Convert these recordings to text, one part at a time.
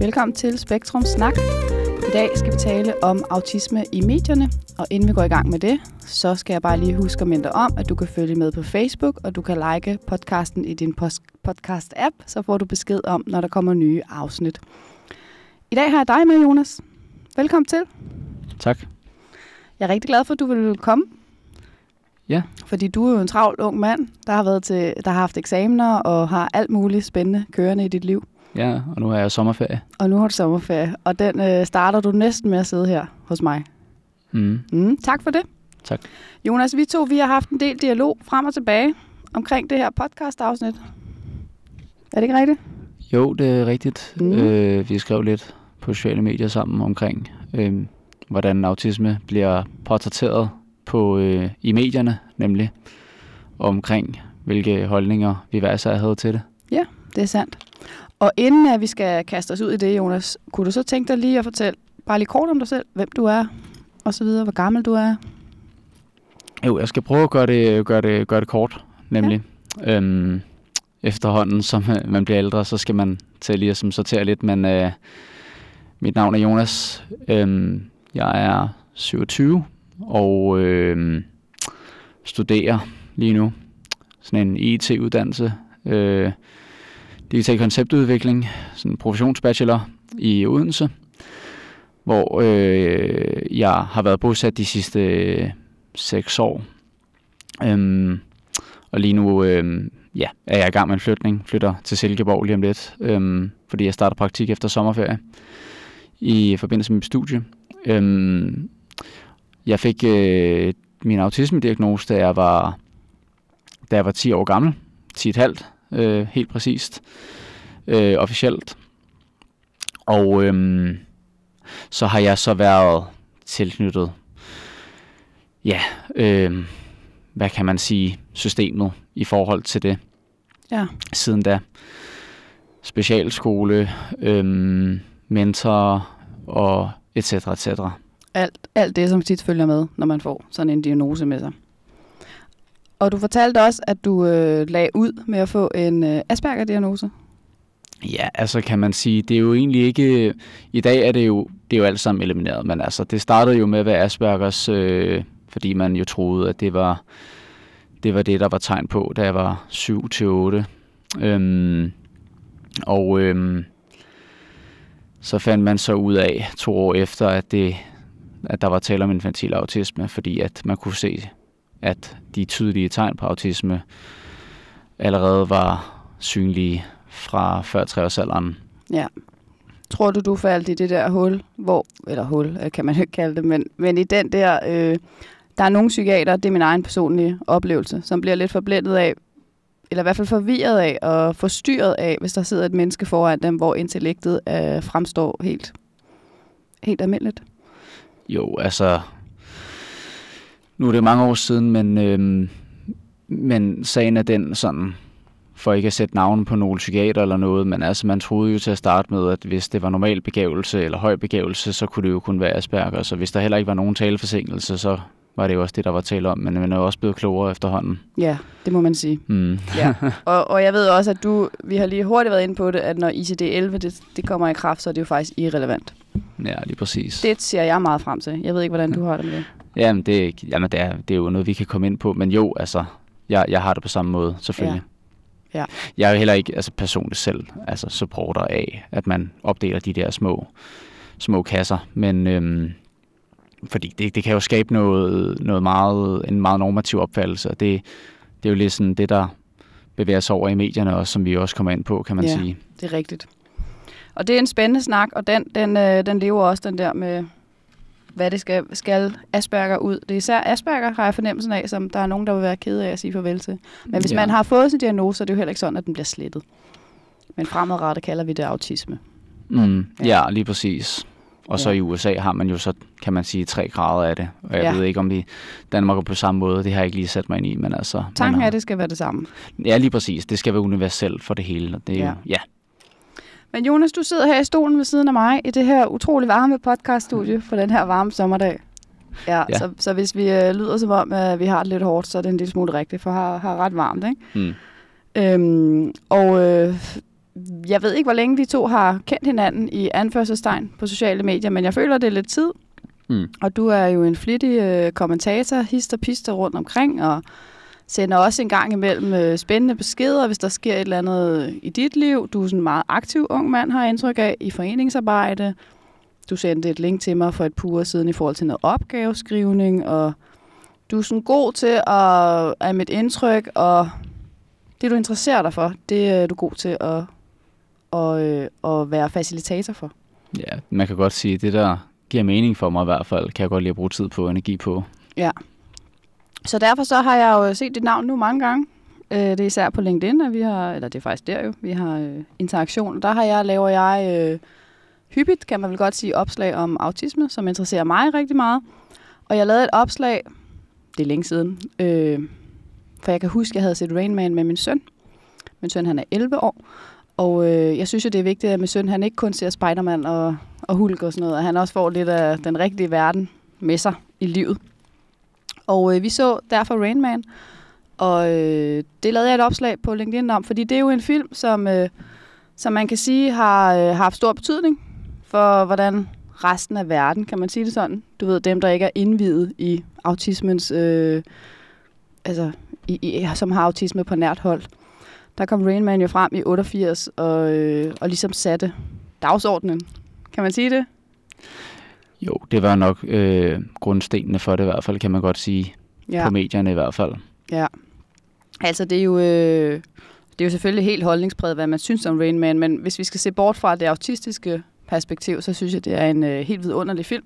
Velkommen til Spektrum Snak. I dag skal vi tale om autisme i medierne, og inden vi går i gang med det, så skal jeg bare lige huske at minde dig om, at du kan følge med på Facebook, og du kan like podcasten i din podcast-app, så får du besked om, når der kommer nye afsnit. I dag har jeg dig med, Jonas. Velkommen til. Tak. Jeg er rigtig glad for, at du vil komme. Ja. Fordi du er jo en travl ung mand, der har, været til, der har haft eksamener og har alt muligt spændende kørende i dit liv. Ja, og nu har jeg sommerferie. Og nu har du sommerferie, og den øh, starter du næsten med at sidde her hos mig. Mm. Mm, tak for det. Tak. Jonas, vi to vi har haft en del dialog frem og tilbage omkring det her podcast-afsnit. Er det ikke rigtigt? Jo, det er rigtigt. Mm. Øh, vi skrev lidt på sociale medier sammen omkring, øh, hvordan autisme bliver portrætteret på, øh, i medierne, nemlig omkring, hvilke holdninger vi hver især havde til det. Det er sandt. Og inden at vi skal kaste os ud i det, Jonas, kunne du så tænke dig lige at fortælle bare lige kort om dig selv, hvem du er, og så videre, hvor gammel du er? Jo, jeg skal prøve at gøre det, gøre det, gøre det kort, nemlig. Ja. Øhm, efterhånden, som øh, man bliver ældre, så skal man til lige at som sortere lidt, men øh, mit navn er Jonas. Øhm, jeg er 27 og øh, studerer lige nu sådan en IT-uddannelse, øh, digital konceptudvikling, sådan en professionsbachelor i Odense, hvor øh, jeg har været bosat de sidste øh, seks år. Øhm, og lige nu øh, ja, er jeg i gang med en flytning. Flytter til Silkeborg lige om lidt, øh, fordi jeg starter praktik efter sommerferie i forbindelse med mit studie. Øhm, jeg fik øh, min autisme-diagnose, da jeg var, da jeg var 10 år gammel. 10,5 øh, helt præcist. Øh, officielt. Og øhm, så har jeg så været tilknyttet ja, øh, hvad kan man sige, systemet i forhold til det Ja. siden da. Specialskole, øh, mentor og et cetera, et cetera. Alt, alt det, som tit følger med, når man får sådan en diagnose med sig. Og du fortalte også, at du øh, lagde ud med at få en øh, Asperger-diagnose. Ja, altså kan man sige, det er jo egentlig ikke, øh, i dag er det jo, det er jo alt sammen elimineret, men altså det startede jo med at være Aspergers, øh, fordi man jo troede, at det var, det var det, der var tegn på, da jeg var 7 til 8. Øhm, og øhm, så fandt man så ud af to år efter, at, det, at der var tale om infantil autisme, fordi at man kunne se, at de tydelige tegn på autisme allerede var synlige fra før treårsalderen. Ja. Tror du, du faldt i det der hul, hvor, eller hul, øh, kan man jo ikke kalde det, men, men i den der, øh, der er nogle psykiater, det er min egen personlige oplevelse, som bliver lidt forblændet af, eller i hvert fald forvirret af og forstyrret af, hvis der sidder et menneske foran dem, hvor intellektet øh, fremstår helt, helt almindeligt. Jo, altså... Nu er det mange år siden, men, øhm, men sagen er den sådan, for ikke at sætte navn på nogle psykiater eller noget, men altså man troede jo til at starte med, at hvis det var normal begævelse eller høj begævelse, så kunne det jo kun være Asperger. Så hvis der heller ikke var nogen taleforsinkelse, så var det jo også det, der var tale om, men man er jo også blevet klogere efterhånden. Ja, det må man sige. Mm. Ja. Og, og jeg ved også, at du, vi har lige hurtigt været inde på det, at når ICD-11 det, det kommer i kraft, så er det jo faktisk irrelevant. Ja, lige præcis. Det ser jeg meget frem til. Jeg ved ikke, hvordan du har det med det. Jamen, det, jamen det, er, det er jo noget, vi kan komme ind på, men jo, altså, jeg, jeg har det på samme måde, selvfølgelig. Ja. Jeg er jo heller ikke altså personligt selv altså supporter af, at man opdeler de der små, små kasser, men øhm, fordi det, det kan jo skabe noget, noget meget, en meget normativ opfattelse, og det, det er jo lidt sådan det, der bevæger sig over i medierne også, som vi også kommer ind på, kan man Ja. sige. Det er rigtigt. Og det er en spændende snak, og den, den, øh, den lever også den der med, hvad det skal, skal Asperger ud. Det er især Asperger, har jeg fornemmelsen af, som der er nogen, der vil være kede af at sige farvel til. Men hvis Ja. man har fået sin diagnose, så er det jo heller ikke sådan, at den bliver slettet. Men fremadrettet kalder vi det autisme. Mm, Ja. ja. lige præcis. Og så Ja. i USA har man jo så, kan man sige, tre grader af det. Og jeg Ja. ved ikke, om i Danmark er på samme måde. Det har jeg ikke lige sat mig ind i, men altså... Tanken er, har- at det skal være det samme. Ja, lige præcis. Det skal være universelt for det hele. og Det er ja. Jo, ja. Men Jonas, du sidder her i stolen ved siden af mig i det her utrolig varme podcaststudie på den her varme sommerdag. Ja, ja. Så, så hvis vi øh, lyder som om, at vi har det lidt hårdt, så er det en lille smule rigtigt, for har, har ret varmt, ikke? Mm. Øhm, og øh, jeg ved ikke, hvor længe vi to har kendt hinanden i anførselstegn på sociale medier, men jeg føler, det er lidt tid. Mm. Og du er jo en flittig øh, kommentator, hister pister rundt omkring, og sender også en gang imellem øh, spændende beskeder, hvis der sker et eller andet i dit liv. Du er sådan en meget aktiv ung mand, har jeg indtryk af, i foreningsarbejde. Du sendte et link til mig for et par uger siden i forhold til noget opgaveskrivning, og du er sådan god til at, af mit indtryk, og det du interesserer dig for, det er du god til at, at, øh, at være facilitator for. Ja, man kan godt sige, at det der giver mening for mig i hvert fald, kan jeg godt lide at bruge tid på energi på. Ja. Så derfor så har jeg jo set dit navn nu mange gange. Øh, det er især på LinkedIn, at vi har, eller det er faktisk der jo, vi har øh, interaktion. Der har jeg, laver jeg øh, hyppigt, kan man vel godt sige, opslag om autisme, som interesserer mig rigtig meget. Og jeg lavede et opslag, det er længe siden, øh, for jeg kan huske, at jeg havde set Rain Man med min søn. Min søn, han er 11 år. Og øh, jeg synes jo, det er vigtigt, at min søn, han ikke kun ser Spider-Man og, og Hulk og sådan noget, at han også får lidt af den rigtige verden med sig i livet. Og øh, vi så derfor Rain Man, og øh, det lavede jeg et opslag på LinkedIn om, fordi det er jo en film, som, øh, som man kan sige har, øh, har haft stor betydning for, hvordan resten af verden, kan man sige det sådan. Du ved, dem, der ikke er indvidet i autismens, øh, altså, i, i, som har autisme på nært hold. Der kom Rain Man jo frem i 88 og, øh, og ligesom satte dagsordenen. Kan man sige det? Jo, det var nok øh, grundstenene for det i hvert fald, kan man godt sige. Ja. På medierne i hvert fald. Ja. Altså, det er jo... Øh, det er jo selvfølgelig helt holdningspræget, hvad man synes om Rain Man, men hvis vi skal se bort fra det autistiske perspektiv, så synes jeg, det er en øh, helt vidunderlig film.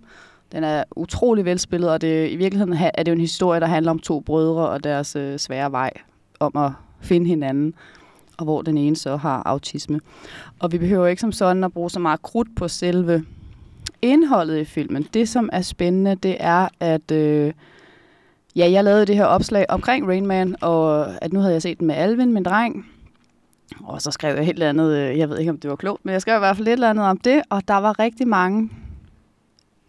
Den er utrolig velspillet, og det, i virkeligheden er det jo en historie, der handler om to brødre og deres øh, svære vej om at finde hinanden, og hvor den ene så har autisme. Og vi behøver ikke som sådan at bruge så meget krudt på selve indholdet i filmen. Det, som er spændende, det er, at øh, ja, jeg lavede det her opslag omkring Rain Man, og at nu havde jeg set den med Alvin, min dreng, og så skrev jeg helt andet, øh, jeg ved ikke, om det var klogt, men jeg skrev i hvert fald lidt andet om det, og der var rigtig mange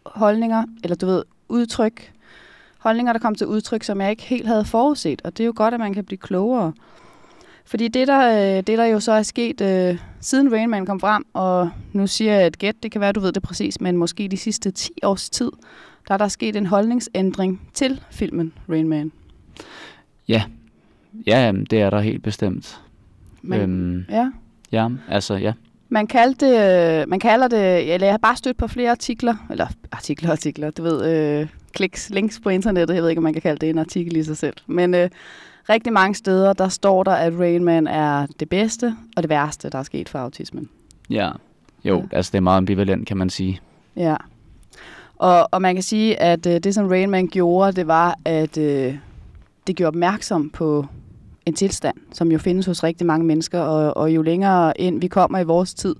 holdninger, eller du ved, udtryk, holdninger, der kom til udtryk, som jeg ikke helt havde forudset, og det er jo godt, at man kan blive klogere. Fordi det der, øh, det, der jo så er sket øh, siden Rain Man kom frem, og nu siger jeg et gæt, det kan være, du ved det præcis, men måske de sidste 10 års tid, der er der sket en holdningsændring til filmen Rain Man. Ja, ja det er der helt bestemt. Men, øhm, ja. Ja, altså ja. Man, kaldte det, man kalder det, eller jeg har bare stødt på flere artikler, eller artikler artikler, du ved, øh, kliks, links på internettet, jeg ved ikke, om man kan kalde det en artikel i sig selv. Men øh, rigtig mange steder, der står der, at Rain Man er det bedste og det værste, der er sket for autismen. Ja, jo, ja. altså det er meget ambivalent, kan man sige. Ja, og, og man kan sige, at øh, det som Rain Man gjorde, det var, at øh, det gjorde opmærksom på en tilstand, som jo findes hos rigtig mange mennesker, og, og jo længere ind vi kommer i vores tid,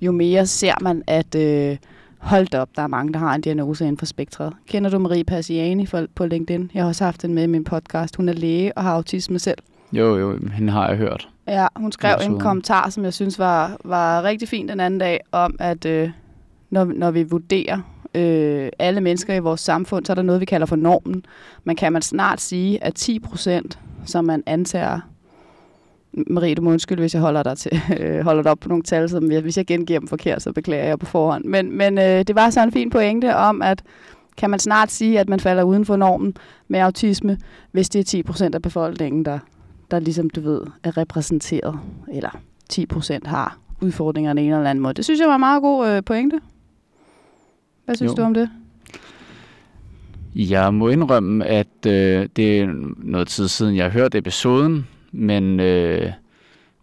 jo mere ser man, at øh, hold op, der er mange, der har en diagnose inden for spektret. Kender du Marie Passiani på LinkedIn? Jeg har også haft den med i min podcast. Hun er læge og har autisme selv. Jo, jo, hende har jeg hørt. Ja, hun skrev en kommentar, som jeg synes var, var rigtig fint den anden dag, om at øh, når, når vi vurderer øh, alle mennesker i vores samfund, så er der noget, vi kalder for normen. Man kan man snart sige, at 10 procent som man antager. Marie, du må undskylde, hvis jeg holder dig, til, øh, holder dig op på nogle tal, som jeg, hvis jeg gengiver dem forkert, så beklager jeg på forhånd. Men, men øh, det var så en fin pointe om, at kan man snart sige, at man falder uden for normen med autisme, hvis det er 10 procent af befolkningen, der, der ligesom, du ved, er repræsenteret, eller 10 procent har udfordringer af en eller anden måde. Det synes jeg var en meget god øh, pointe. Hvad synes jo. du om det? Jeg må indrømme, at øh, det er noget tid siden, jeg har hørt episoden, men øh,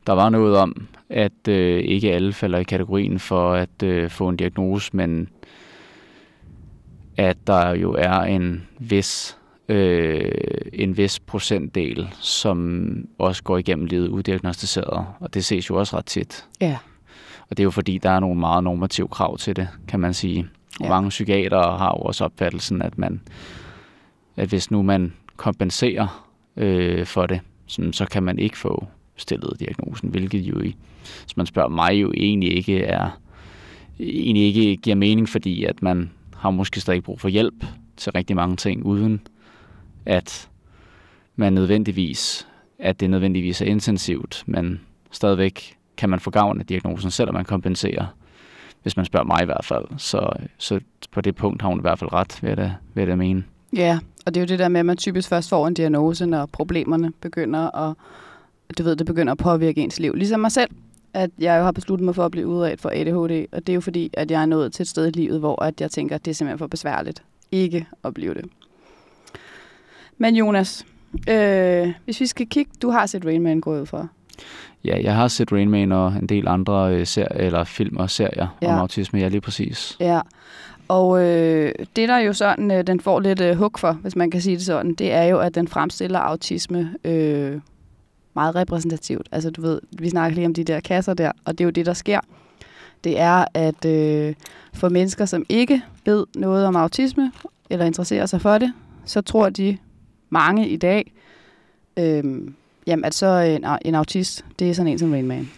der var noget om, at øh, ikke alle falder i kategorien for at øh, få en diagnose, men at der jo er en vis øh, en vis procentdel, som også går igennem livet udiagnostiseret, og det ses jo også ret tit. Ja. Og det er jo fordi, der er nogle meget normative krav til det, kan man sige. Ja. mange psykiater har jo også opfattelsen, at man, at hvis nu man kompenserer øh, for det, sådan, så kan man ikke få stillet diagnosen, hvilket jo, i, hvis man spørger mig, jo egentlig ikke er egentlig ikke giver mening, fordi at man har måske stadig brug for hjælp til rigtig mange ting, uden at man nødvendigvis, at det nødvendigvis er intensivt, men stadigvæk kan man få gavn af diagnosen, selvom man kompenserer, hvis man spørger mig i hvert fald. Så, så på det punkt har hun i hvert fald ret, ved jeg da, ved jeg da mene. Ja, og det er jo det der med, at man typisk først får en diagnose, når problemerne begynder at, du ved, det begynder at påvirke ens liv. Ligesom mig selv, at jeg jo har besluttet mig for at blive udredt for ADHD, og det er jo fordi, at jeg er nået til et sted i livet, hvor at jeg tænker, at det er simpelthen for besværligt ikke at blive det. Men Jonas, øh, hvis vi skal kigge, du har set Rain Man gå ud for. Ja, jeg har set Rain Man og en del andre øh, serier, eller film og serier ja. om autisme, ja lige præcis. Ja, og øh, det der jo sådan, øh, den får lidt øh, hug for, hvis man kan sige det sådan, det er jo, at den fremstiller autisme øh, meget repræsentativt. Altså du ved, vi snakker lige om de der kasser der, og det er jo det, der sker. Det er, at øh, for mennesker, som ikke ved noget om autisme, eller interesserer sig for det, så tror de mange i dag, øh, jamen, at så en, en autist, det er sådan en som Rain Man.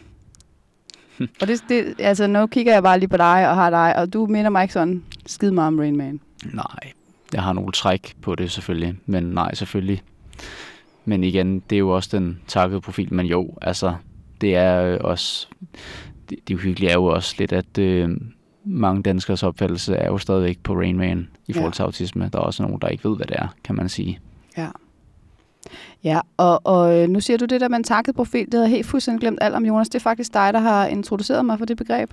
og det, det, altså, nu kigger jeg bare lige på dig og har dig, og du minder mig ikke sådan skide meget om Rain Man. Nej, jeg har nogle træk på det selvfølgelig, men nej, selvfølgelig. Men igen, det er jo også den takkede profil, men jo, altså, det er også, det, det uhyggelige er jo også lidt, at øh, mange danskers opfattelse er jo stadigvæk på Rain Man i forhold til ja. autisme. Der er også nogen, der ikke ved, hvad det er, kan man sige. Ja. Ja, og, og øh, nu siger du det der med en takket profil, det havde helt fuldstændig glemt alt om Jonas. Det er faktisk dig, der har introduceret mig for det begreb.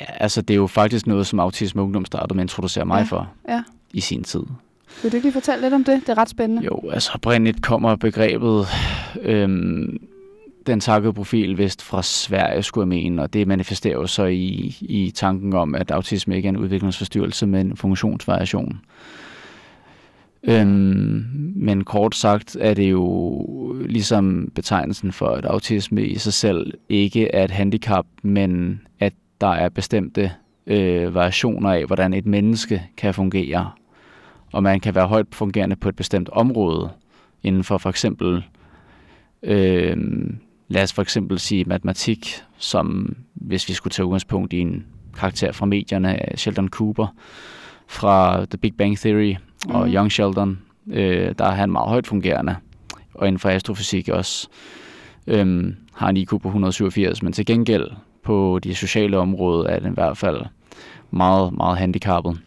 Ja, altså det er jo faktisk noget, som Autisme Ungdom startede med at introducere mig ja. for ja. i sin tid. Vil du ikke lige fortælle lidt om det? Det er ret spændende. Jo, altså oprindeligt kommer begrebet øhm, den takkede profil vist fra Sverige, skulle jeg mene, og det manifesterer jo så i, i tanken om, at autisme ikke er en udviklingsforstyrrelse, men en funktionsvariation. Øhm, men kort sagt er det jo ligesom betegnelsen for, at autisme i sig selv ikke er et handicap, men at der er bestemte øh, variationer af, hvordan et menneske kan fungere. Og man kan være højt fungerende på et bestemt område, inden for for eksempel, øh, lad os for eksempel sige matematik, som hvis vi skulle tage udgangspunkt i en karakter fra medierne Sheldon Cooper fra The Big Bang Theory, og mm. Young Sheldon, øh, der er han meget højt fungerende, og inden for astrofysik også. Øhm, har en IQ på 187, men til gengæld på de sociale områder er den i hvert fald meget, meget handicappet.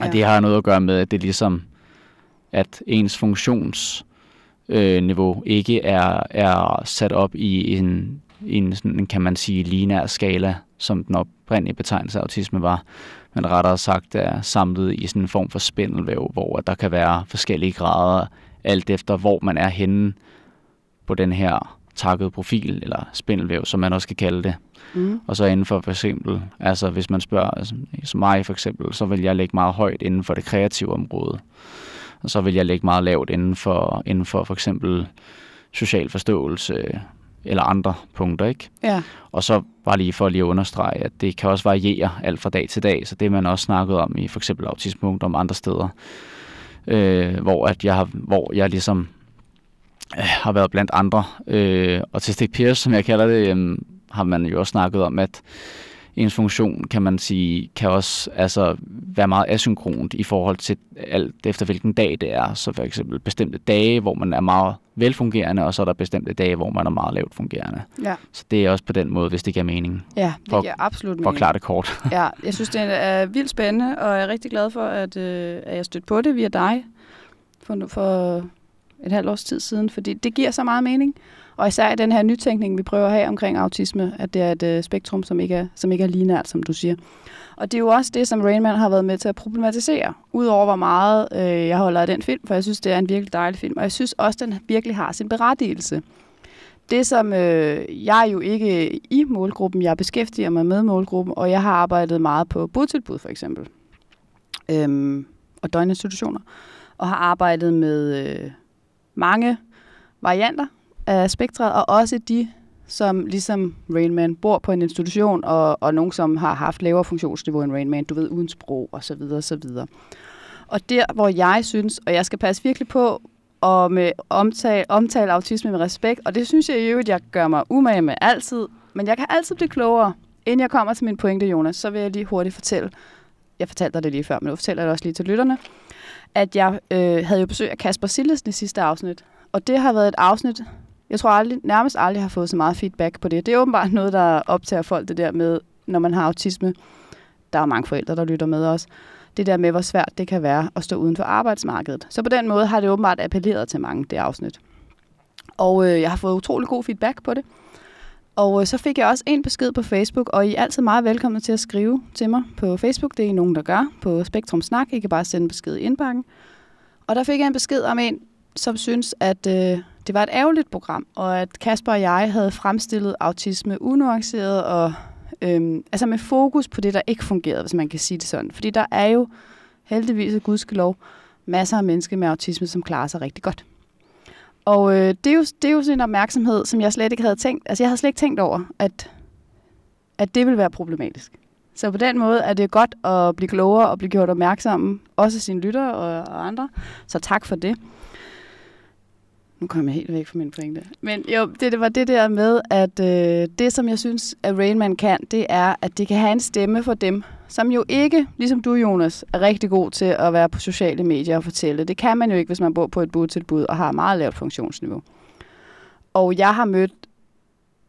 Ja. Og det har noget at gøre med, at det er ligesom, at ens funktionsniveau øh, ikke er, er sat op i en, en sådan, kan man sige, linær skala, som den oprindelige betegnelse af autisme var men rettere sagt er samlet i sådan en form for spindelvæv, hvor der kan være forskellige grader, alt efter hvor man er henne på den her takkede profil, eller spindelvæv, som man også kan kalde det. Mm. Og så inden for for eksempel, altså hvis man spørger, altså, som mig for eksempel, så vil jeg lægge meget højt inden for det kreative område. Og så vil jeg lægge meget lavt inden for, inden for for eksempel social forståelse, eller andre punkter, ikke? Ja. Og så bare lige for lige at understrege, at det kan også variere alt fra dag til dag, så det man også snakket om i for eksempel autisme om andre steder, øh, hvor, at jeg har, hvor jeg ligesom øh, har været blandt andre. Øh, autistic peers, som jeg kalder det, øh, har man jo også snakket om, at ens funktion, kan man sige, kan også altså, være meget asynkront i forhold til alt efter hvilken dag det er. Så for eksempel bestemte dage, hvor man er meget velfungerende, og så er der bestemte dage, hvor man er meget lavt fungerende. Ja. Så det er også på den måde, hvis det giver mening. Ja, det for, giver absolut mening. For at klare det kort. ja, jeg synes, det er vildt spændende, og jeg er rigtig glad for, at, øh, at jeg stødte på det via dig for, for et halvt års tid siden, fordi det giver så meget mening. Og især i den her nytænkning, vi prøver at have omkring autisme, at det er et øh, spektrum, som ikke er, som ikke er linært, som du siger. Og det er jo også det, som Rainman har været med til at problematisere, udover hvor meget øh, jeg holder af den film, for jeg synes, det er en virkelig dejlig film, og jeg synes også, den virkelig har sin berettigelse. Det, som øh, jeg er jo ikke i målgruppen, jeg beskæftiger mig med målgruppen, og jeg har arbejdet meget på botilbud for eksempel, øhm, og døgninstitutioner, og har arbejdet med øh, mange varianter af spektret, og også de, som ligesom Rainman bor på en institution, og, og nogen, som har haft lavere funktionsniveau end Rainman, du ved, uden sprog og så videre, og så videre. Og der, hvor jeg synes, og jeg skal passe virkelig på, og med omtale, omtale autisme med respekt, og det synes jeg jo, at jeg gør mig umage med altid, men jeg kan altid blive klogere. Inden jeg kommer til min pointe, Jonas, så vil jeg lige hurtigt fortælle, jeg fortalte dig det lige før, men nu fortæller jeg det også lige til lytterne, at jeg øh, havde jo besøg af Kasper Sillesen i sidste afsnit, og det har været et afsnit, jeg tror aldrig, nærmest aldrig har fået så meget feedback på det. Det er åbenbart noget, der optager folk, det der med, når man har autisme. Der er mange forældre, der lytter med os. Det der med, hvor svært det kan være at stå uden for arbejdsmarkedet. Så på den måde har det åbenbart appelleret til mange, det afsnit. Og øh, jeg har fået utrolig god feedback på det. Og øh, så fik jeg også en besked på Facebook, og I er altid meget velkomne til at skrive til mig på Facebook. Det er I nogen, der gør på Spektrum Snak. I kan bare sende besked i indbakken. Og der fik jeg en besked om en, som synes, at øh, det var et ærgerligt program, og at Kasper og jeg havde fremstillet autisme unuanceret og øhm, altså med fokus på det, der ikke fungerede, hvis man kan sige det sådan. Fordi der er jo heldigvis og gudskelov masser af mennesker med autisme, som klarer sig rigtig godt. Og øh, det, er jo, det er jo sådan en opmærksomhed, som jeg slet ikke havde tænkt. Altså jeg havde slet ikke tænkt over, at, at det ville være problematisk. Så på den måde er det godt at blive klogere og blive gjort opmærksomme, også sine lytter og, og andre. Så tak for det. Nu kommer jeg helt væk fra min pointe. Men jo, det, det var det der med, at øh, det, som jeg synes, at Rainman kan, det er, at det kan have en stemme for dem, som jo ikke, ligesom du, Jonas, er rigtig god til at være på sociale medier og fortælle. Det kan man jo ikke, hvis man bor på et budtilbud og har meget lavt funktionsniveau. Og jeg har mødt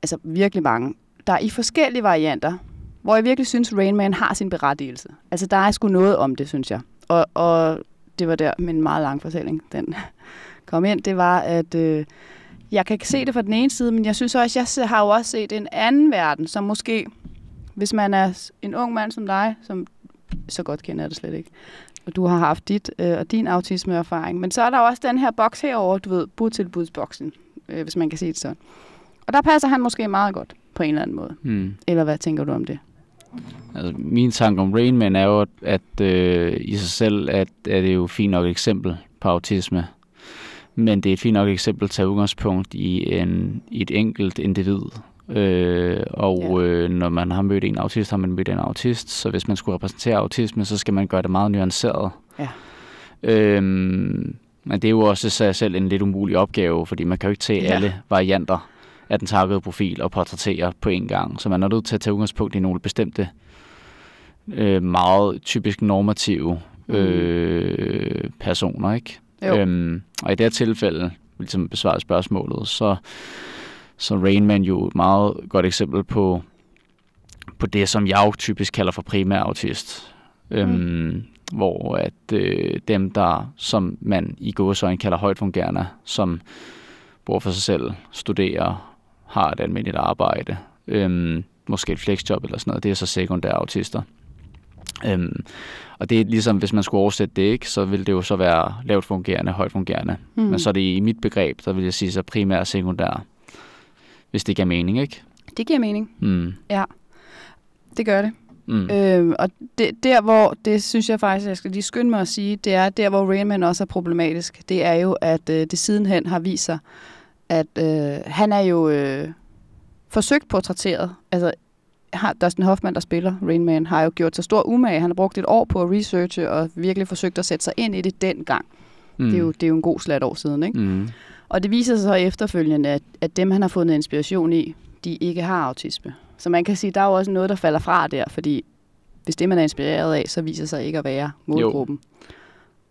altså virkelig mange, der er i forskellige varianter, hvor jeg virkelig synes, Rainman har sin berettigelse. Altså, der er sgu noget om det, synes jeg. Og, og det var der min meget lang fortælling, den kom ind. Det var, at øh, jeg kan se det fra den ene side, men jeg synes også, jeg har jo også set en anden verden, som måske hvis man er en ung mand som dig, som så godt kender jeg det slet ikke, og du har haft dit øh, og din autismeerfaring, men så er der også den her boks herover, du ved, budtilbudsboksen, øh, hvis man kan sige det sådan. Og der passer han måske meget godt på en eller anden måde. Mm. Eller hvad tænker du om det? Altså, min tanke om Rain Man er jo, at øh, i sig selv at, er det jo fint nok et eksempel på autisme. Men det er et fint nok eksempel at tage udgangspunkt i, en, i et enkelt individ, Øh, og ja. øh, når man har mødt en autist, har man mødt en autist. Så hvis man skulle repræsentere autisme, så skal man gøre det meget nuanceret. Ja. Øhm, men det er jo også sig selv en lidt umulig opgave, fordi man kan jo ikke tage ja. alle varianter af den takkede profil og portrættere på en gang. Så man er nødt til at tage udgangspunkt i nogle bestemte, øh, meget typisk normative mm. øh, personer. ikke? Øhm, og i det her tilfælde, ligesom besvare spørgsmålet, så så Rain Man jo et meget godt eksempel på, på det, som jeg jo typisk kalder for primær autist. Mm. Øhm, hvor at øh, dem, der som man i gåsøjne kalder højt fungerende, som bor for sig selv, studerer, har et almindeligt arbejde, øhm, måske et flexjob eller sådan noget, det er så sekundære autister. Øhm, og det er ligesom, hvis man skulle oversætte det, ikke, så vil det jo så være lavt fungerende, højt fungerende. Mm. Men så er det i mit begreb, der vil jeg sige så primær og sekundær hvis det giver mening, ikke? Det giver mening. Mm. Ja, det gør det. Mm. Øh, og det, der, hvor, det synes jeg faktisk, jeg skal lige skynde mig at sige, det er der, hvor Rainman også er problematisk. Det er jo, at øh, det sidenhen har vist sig, at øh, han er jo øh, forsøgt portrætteret. Altså, har Dustin Hoffman, der spiller Rainman, har jo gjort sig stor umage. Han har brugt et år på at researche og virkelig forsøgt at sætte sig ind i det dengang. Mm. Det, er jo, det er jo en god slat år siden, ikke? Mm. Og det viser sig så efterfølgende, at, at dem, han har fundet inspiration i, de ikke har autisme. Så man kan sige, der er jo også noget, der falder fra der, fordi hvis det, man er inspireret af, så viser sig ikke at være målgruppen. Jo.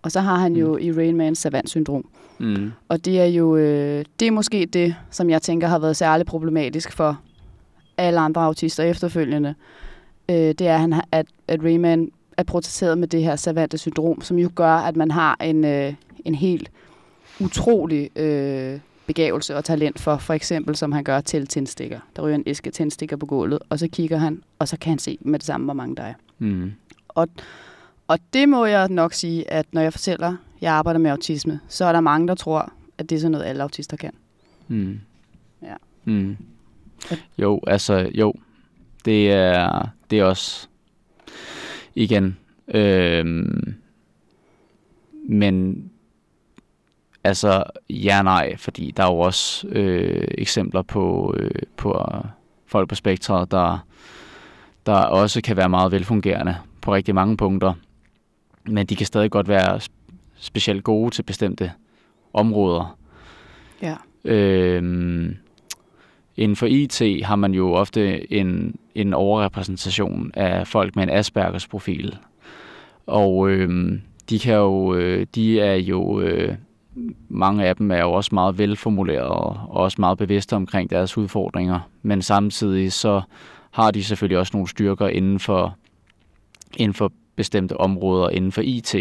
Og så har han jo mm. i Rain Man savant-syndrom. Mm. Og det er jo øh, det er måske det, som jeg tænker har været særligt problematisk for alle andre autister efterfølgende. Øh, det er, han, at, at Rayman er protesteret med det her savante syndrom, som jo gør, at man har en, øh, en helt utrolig øh, begævelse og talent for, for eksempel som han gør til tændstikker. Der ryger en æske tændstikker på gulvet, og så kigger han, og så kan han se med det samme, hvor mange der er. Mm. Og, og det må jeg nok sige, at når jeg fortæller, at jeg arbejder med autisme, så er der mange, der tror, at det er sådan noget, alle autister kan. Mm. Ja. Mm. Jo, altså jo. Det er, det er også igen. Øhm, men Altså, ja nej, fordi der er jo også øh, eksempler på, øh, på øh, folk på spektret, der, der også kan være meget velfungerende på rigtig mange punkter. Men de kan stadig godt være specielt gode til bestemte områder. Ja. Øhm, inden for IT har man jo ofte en, en overrepræsentation af folk med en Aspergers profil. Og øh, de kan jo, øh, de er jo øh, mange af dem er jo også meget velformulerede og også meget bevidste omkring deres udfordringer. Men samtidig så har de selvfølgelig også nogle styrker inden for, inden for bestemte områder inden for IT.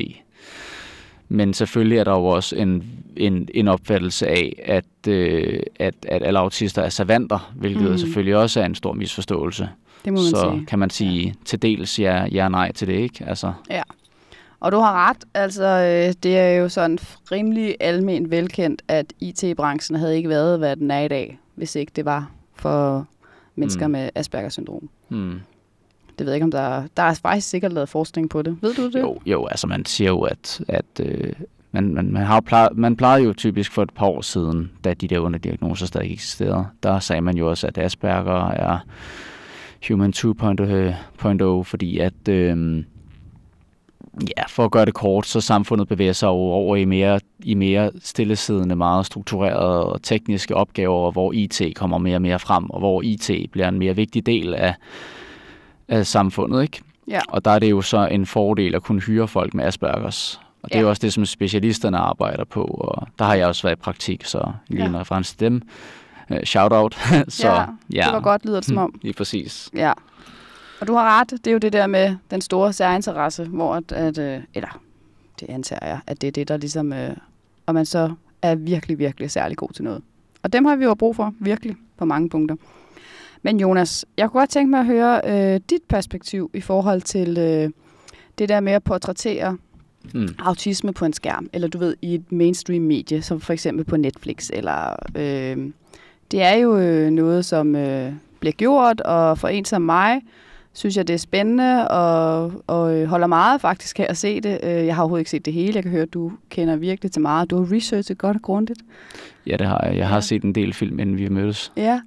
Men selvfølgelig er der jo også en, en, en opfattelse af, at, øh, at, at alle autister er savanter, hvilket mm. selvfølgelig også er en stor misforståelse. Det må man Så sige. kan man sige ja. til dels ja, ja nej til det, ikke? Altså, Ja. Og du har ret. Altså, øh, det er jo sådan rimelig almen velkendt, at IT-branchen havde ikke været, hvad den er i dag, hvis ikke det var for mennesker Mm. med Aspergers syndrom. Det ved jeg ikke, om der er... Der er faktisk sikkert lavet forskning på det. Ved du det? Jo, jo, altså man siger jo, at, at øh, man, man, man, har plejet, man plejede jo typisk for et par år siden, da de der underdiagnoser stadig eksisterede. Der sagde man jo også, at Asperger er human 2.0, øh, fordi at, øh, ja, for at gøre det kort, så samfundet bevæger sig jo over i mere, i mere stillesiddende, meget strukturerede og tekniske opgaver, hvor IT kommer mere og mere frem, og hvor IT bliver en mere vigtig del af, af samfundet, ikke? Ja. Og der er det jo så en fordel at kunne hyre folk med Aspergers. Og det er Ja. jo også det, som specialisterne arbejder på, og der har jeg også været i praktik, så lige Ja. en reference til dem. Uh, shout out. så, ja, det var godt, lyder det som om. Lige præcis. Ja. Og du har ret, det er jo det der med den store særinteresse, hvor at, at øh, eller det antager jeg, at det er det, der ligesom, øh, og man så er virkelig, virkelig særlig god til noget. Og dem har vi jo brug for, virkelig, på mange punkter. Men Jonas, jeg kunne godt tænke mig at høre øh, dit perspektiv i forhold til øh, det der med at portrættere Mm. autisme på en skærm, eller du ved, i et mainstream medie, som for eksempel på Netflix, eller øh, det er jo øh, noget, som øh, bliver gjort, og for en som mig, synes jeg, det er spændende, og, og øh, holder meget faktisk af at se det. Øh, jeg har overhovedet ikke set det hele, jeg kan høre, at du kender virkelig til meget. Du har researchet godt og grundigt. Ja, det har jeg. Jeg har Ja. set en del film, inden vi mødtes. Ja,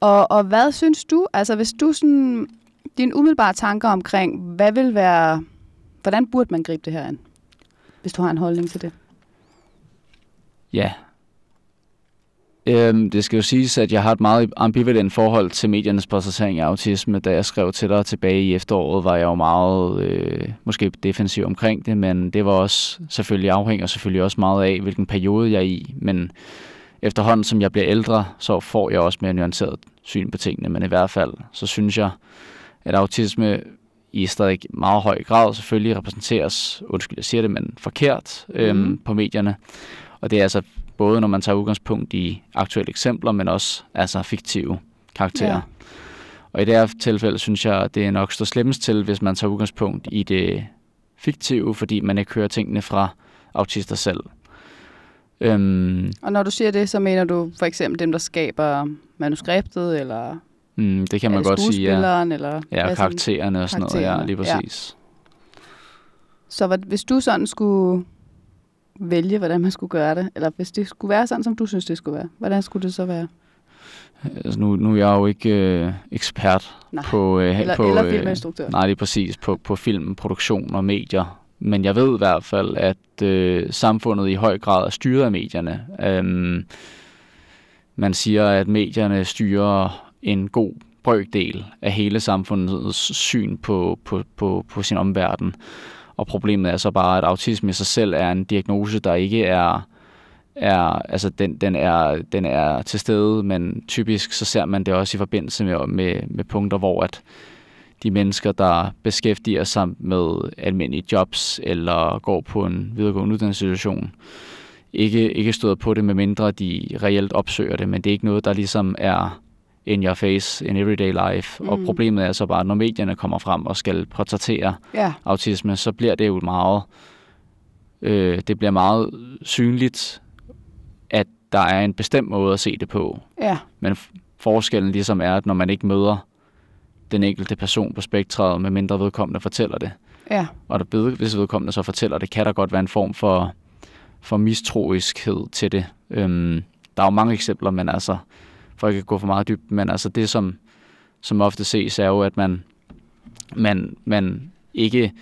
og, og hvad synes du, altså hvis du sådan, dine umiddelbare tanker omkring, hvad vil være, hvordan burde man gribe det her an, hvis du har en holdning til det? Ja. Øhm, det skal jo siges, at jeg har et meget ambivalent forhold til mediernes portrættering af autisme. Da jeg skrev til dig tilbage i efteråret, var jeg jo meget øh, måske defensiv omkring det, men det var også selvfølgelig afhænger selvfølgelig også meget af, hvilken periode jeg er i. Men efterhånden, som jeg bliver ældre, så får jeg også mere nuanceret syn på tingene. Men i hvert fald, så synes jeg, at autisme i stadig meget høj grad selvfølgelig repræsenteres, undskyld, jeg siger det, men forkert øhm, Mhm. på medierne. Og det er altså både, når man tager udgangspunkt i aktuelle eksempler, men også altså fiktive karakterer. Ja. Og i det her tilfælde synes jeg, det er nok står slemmest til, hvis man tager udgangspunkt i det fiktive, fordi man ikke hører tingene fra autister selv. Øhm, Og når du siger det, så mener du for eksempel dem, der skaber manuskriptet, eller mm, det kan man godt sige, ja. skuespilleren, eller Ja, og karaktererne og sådan noget, ja, lige ja. præcis. Så hvad, hvis du sådan skulle vælge, hvordan man skulle gøre det, eller hvis det skulle være sådan, som du synes, det skulle være, hvordan skulle det så være? Altså, nu, nu er jeg jo ikke øh, ekspert Nej. på, øh, Eller, på eller filminstruktør. Nej, det er præcis på, på film, produktion og medier. Men jeg ved i hvert fald, at øh, samfundet i høj grad er styret af medierne. Øhm, man siger, at medierne styrer en god brøkdel af hele samfundets syn på, på, på, på sin omverden. Og problemet er så bare, at autisme i sig selv er en diagnose, der ikke er er, altså den, den, er, den er til stede, men typisk så ser man det også i forbindelse med, med, med punkter, hvor at de mennesker, der beskæftiger sig med almindelige jobs eller går på en videregående uddannelsesinstitution, ikke, ikke støder på det, med mindre de reelt opsøger det, men det er ikke noget, der ligesom er in your face, in everyday life. Mm. Og problemet er så bare, at når medierne kommer frem og skal portrættere Ja, autisme, så bliver det jo meget, øh, det bliver meget synligt, at der er en bestemt måde at se det på. ja, Men forskellen ligesom er, at når man ikke møder den enkelte person på spektret, med mindre vedkommende fortæller det, ja, og der hvis vedkommende så fortæller det, kan der godt være en form for, for mistroiskhed til det. Øhm, der er jo mange eksempler, men altså, for ikke at gå for meget dybt, men altså det, som, som ofte ses, er jo, at man, man, man ikke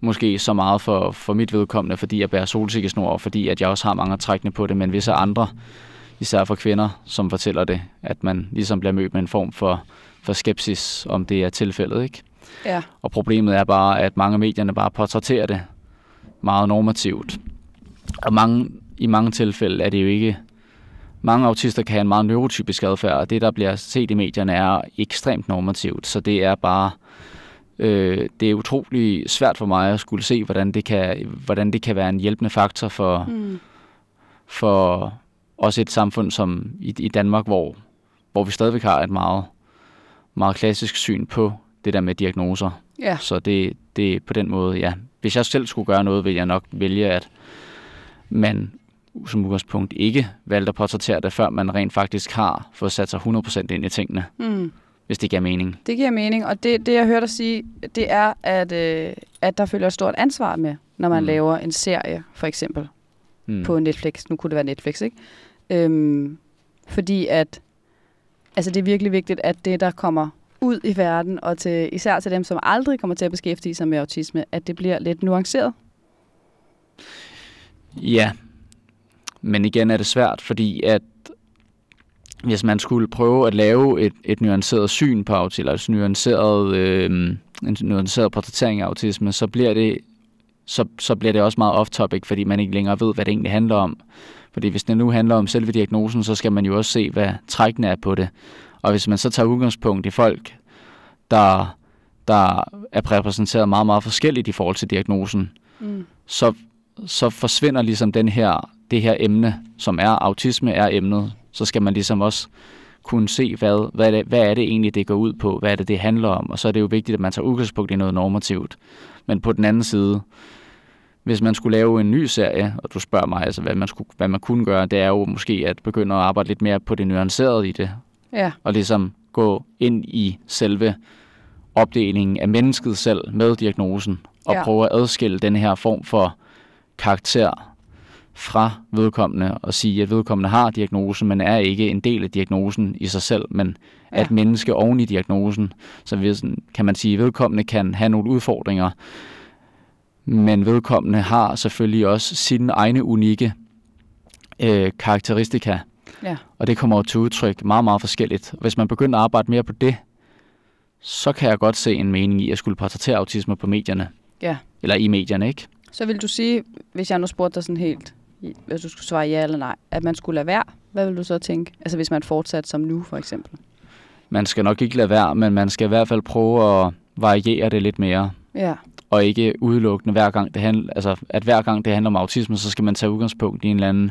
måske så meget for, for mit vedkommende, fordi jeg bærer solsikkesnor, og fordi at jeg også har mange trækkende på det, men visse andre, især for kvinder, som fortæller det, at man ligesom bliver mødt med en form for, for skepsis, om det er tilfældet, ikke? ja, Og problemet er bare, at mange af medierne bare portrætterer det meget normativt. Og mange i mange tilfælde er det jo ikke... Mange autister kan have en meget neurotypisk adfærd, og det, der bliver set i medierne, er ekstremt normativt. Så det er bare... Øh, det er utrolig svært for mig at skulle se, hvordan det kan, hvordan det kan være en hjælpende faktor for, mm. for også et samfund som i, i Danmark, hvor, hvor vi stadigvæk har et meget, meget klassisk syn på det der med diagnoser. Ja. Så det, det er på den måde, ja. Hvis jeg selv skulle gøre noget, ville jeg nok vælge, at man som udgangspunkt ikke valgte at portrættere det, før man rent faktisk har fået sat sig 100% ind i tingene. Mm. Hvis det giver mening. Det giver mening, og det, det jeg hørte dig sige, det er, at, øh, at der følger et stort ansvar med, når man mm. laver en serie, for eksempel, mm. på Netflix. Nu kunne det være Netflix, ikke? Øhm, fordi at, altså det er virkelig vigtigt, at det, der kommer ud i verden, og til, især til dem, som aldrig kommer til at beskæftige sig med autisme, at det bliver lidt nuanceret? Ja, men igen er det svært, fordi at hvis man skulle prøve at lave et, et nuanceret syn på autisme, eller et nuanceret, øh, en nuanceret portrættering af autisme, så bliver det så, så bliver det også meget off-topic, fordi man ikke længere ved, hvad det egentlig handler om. Fordi hvis det nu handler om selve diagnosen, så skal man jo også se, hvad trækkene er på det. Og hvis man så tager udgangspunkt i folk, der, der er repræsenteret meget, meget forskelligt i forhold til diagnosen, mm. så, så forsvinder ligesom den her, det her emne, som er autisme, er emnet. Så skal man ligesom også kunne se, hvad, hvad, er det, hvad er det egentlig, det går ud på, hvad er det, det handler om, og så er det jo vigtigt, at man tager udgangspunkt i noget normativt. Men på den anden side, hvis man skulle lave en ny serie, og du spørger mig, altså, hvad, man skulle, hvad man kunne gøre, det er jo måske at begynde at arbejde lidt mere på det nuancerede i det. Ja. Og ligesom gå ind i selve opdelingen af mennesket selv med diagnosen, og ja. prøve at adskille den her form for karakter fra vedkommende og sige, at vedkommende har diagnosen, men er ikke en del af diagnosen i sig selv, men ja. at menneske oven i diagnosen. Så kan man sige, at vedkommende kan have nogle udfordringer, men vedkommende har selvfølgelig også sine egne unikke øh, karakteristika. Ja. Og det kommer til udtryk meget, meget forskelligt. Hvis man begynder at arbejde mere på det, så kan jeg godt se en mening i at skulle portrættere autisme på medierne. Ja. Eller i medierne, ikke? Så vil du sige, hvis jeg nu spurgte dig sådan helt, hvis du skulle svare ja eller nej, at man skulle lade være, hvad vil du så tænke? Altså hvis man fortsat som nu, for eksempel. Man skal nok ikke lade være, men man skal i hvert fald prøve at variere det lidt mere. Ja og ikke udelukkende hver gang det handler, altså at hver gang det handler om autisme, så skal man tage udgangspunkt i en eller anden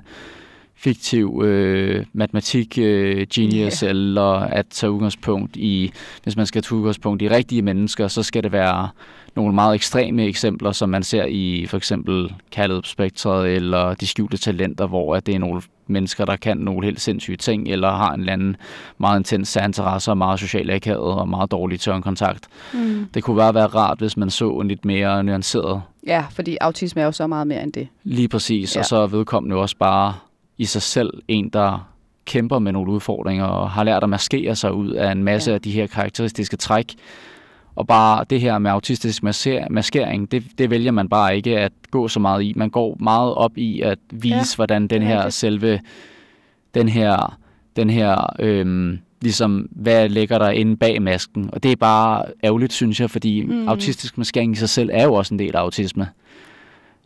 fiktiv øh, matematik øh, genius, yeah. eller at tage udgangspunkt i, hvis man skal tage udgangspunkt i rigtige mennesker, så skal det være nogle meget ekstreme eksempler, som man ser i for eksempel kaldet spektret eller de skjulte talenter, hvor at det er nogle mennesker, der kan nogle helt sindssyge ting, eller har en eller anden meget intens særinteresse og meget social akavet og meget dårlig tørnkontakt. Mm. Det kunne bare være rart, hvis man så en lidt mere nuanceret. Ja, fordi autisme er jo så meget mere end det. Lige præcis, ja. og så er vedkommende også bare i sig selv en, der kæmper med nogle udfordringer og har lært at maskere sig ud af en masse ja. af de her karakteristiske træk. Og bare det her med autistisk maskering, det, det vælger man bare ikke at gå så meget i. Man går meget op i at vise, ja, hvordan den her selve, den her, den her øhm, ligesom, hvad ligger der inde bag masken. Og det er bare ærgerligt, synes jeg, fordi mm. autistisk maskering i sig selv er jo også en del af autisme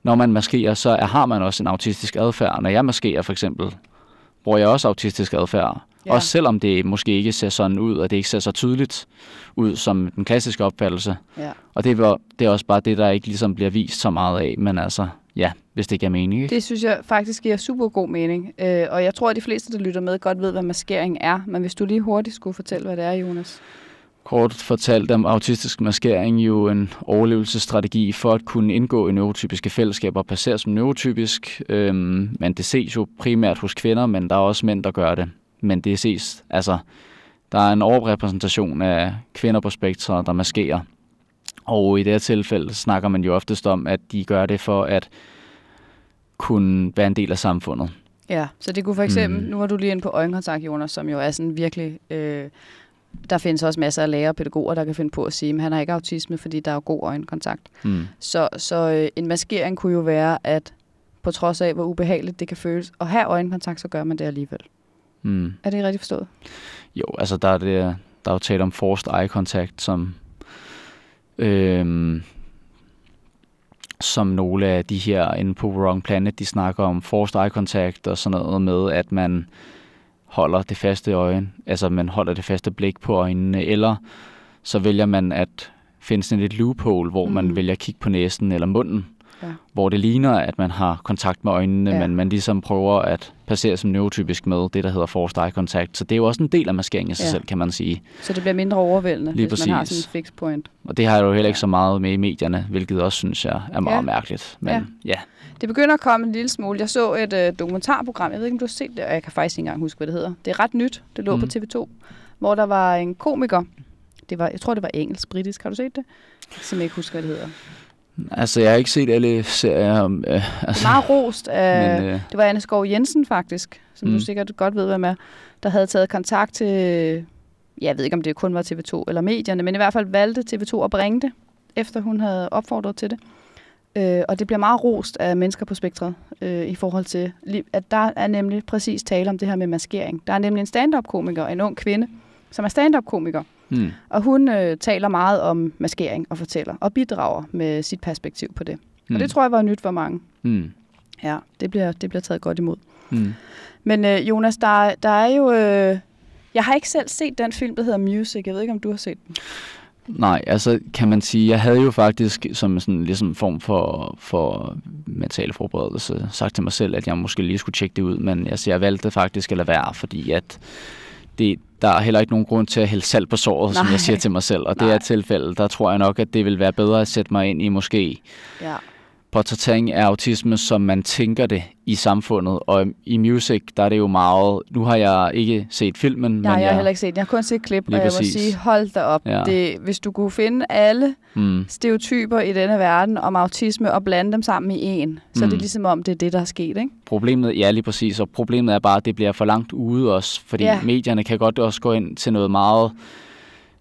når man maskerer, så er, har man også en autistisk adfærd. Når jeg maskerer for eksempel, bruger jeg også autistisk adfærd. Ja. Også selvom det måske ikke ser sådan ud, og det ikke ser så tydeligt ud som den klassiske opfattelse. Ja. Og det er, det er også bare det, der ikke ligesom bliver vist så meget af. Men altså, ja, hvis det giver mening. Ikke? Det synes jeg faktisk giver super god mening. Øh, og jeg tror, at de fleste, der lytter med, godt ved, hvad maskering er. Men hvis du lige hurtigt skulle fortælle, hvad det er, Jonas. Kort fortalt om autistisk maskering jo en overlevelsesstrategi for at kunne indgå i neurotypiske fællesskaber og passere som neurotypisk. Øhm, men det ses jo primært hos kvinder, men der er også mænd, der gør det. Men det ses, altså, der er en overrepræsentation af kvinder på spektret, der maskerer. Og i det her tilfælde snakker man jo oftest om, at de gør det for at kunne være en del af samfundet. Ja, så det kunne for eksempel, mm. nu var du lige ind på øjenkontakt, Jonas, som jo er sådan virkelig... Øh, der findes også masser af lærere og pædagoger, der kan finde på at sige, at han har ikke autisme, fordi der er god øjenkontakt. Mm. Så, så øh, en maskering kunne jo være, at på trods af, hvor ubehageligt det kan føles at have øjenkontakt, så gør man det alligevel. Mm. Er det rigtigt forstået? Jo, altså der er, det, der er jo talt om forced eye contact, som øhm, som nogle af de her inde på Wrong Planet, de snakker om forced eye contact og sådan noget med, at man holder det faste øje, altså man holder det faste blik på øjnene, eller så vælger man at finde sådan et loophole, hvor mm. man vælger at kigge på næsen eller munden, ja. hvor det ligner, at man har kontakt med øjnene, ja. men man ligesom prøver at passere som neurotypisk med det, der hedder forced eye contact. Så det er jo også en del af maskeringen i sig ja. selv, kan man sige. Så det bliver mindre overvældende, Lige hvis præcis. man har sådan en fixed point. Og det har jo heller ikke så meget med i medierne, hvilket også synes jeg er meget ja. mærkeligt. Men ja. ja. Det begynder at komme en lille smule. Jeg så et øh, dokumentarprogram, jeg ved ikke, om du har set det, og jeg kan faktisk ikke engang huske, hvad det hedder. Det er ret nyt, det lå mm. på TV2, hvor der var en komiker, det var, jeg tror, det var engelsk, britisk. Har du set det? Som jeg ikke husker, hvad det hedder. Altså, jeg har ikke set alle serier. Om, øh, altså, meget rost af, men, øh, det var Anne Skov Jensen faktisk, som mm. du sikkert godt ved, hvad med, der havde taget kontakt til, jeg ved ikke, om det kun var TV2 eller medierne, men i hvert fald valgte TV2 at bringe det, efter hun havde opfordret til det. Øh, og det bliver meget rost af mennesker på spektret øh, i forhold til, at der er nemlig præcis tale om det her med maskering. Der er nemlig en stand-up-komiker, en ung kvinde, som er stand-up-komiker, Mm. Og hun øh, taler meget om maskering og fortæller, og bidrager med sit perspektiv på det. Mm. Og det tror jeg var nyt for mange. Mm. Ja, det bliver, det bliver taget godt imod. Mm. Men øh, Jonas, der, der er jo... Øh, jeg har ikke selv set den film, der hedder Music. Jeg ved ikke, om du har set den. Nej, altså kan man sige, jeg havde jo faktisk som sådan ligesom form for, for mental forberedelse sagt til mig selv, at jeg måske lige skulle tjekke det ud, men altså, jeg valgte faktisk at lade være, fordi at det, der er heller ikke nogen grund til at hælde salt på såret, Nej. som jeg siger til mig selv. Og Nej. det er tilfældet. Der tror jeg nok, at det vil være bedre at sætte mig ind i måske ja. Portrættering af autisme, som man tænker det i samfundet. Og i music, der er det jo meget... Nu har jeg ikke set filmen, Nej, men jeg har heller ikke set den. Jeg har kun set klip, og jeg præcis. må sige, hold da op. Ja. Det, hvis du kunne finde alle mm. stereotyper i denne verden om autisme og blande dem sammen i en, så mm. er det mm. ligesom om, det er det, der er sket, ikke? Problemet, ja lige præcis, og problemet er bare, at det bliver for langt ude også, fordi ja. medierne kan godt også gå ind til noget meget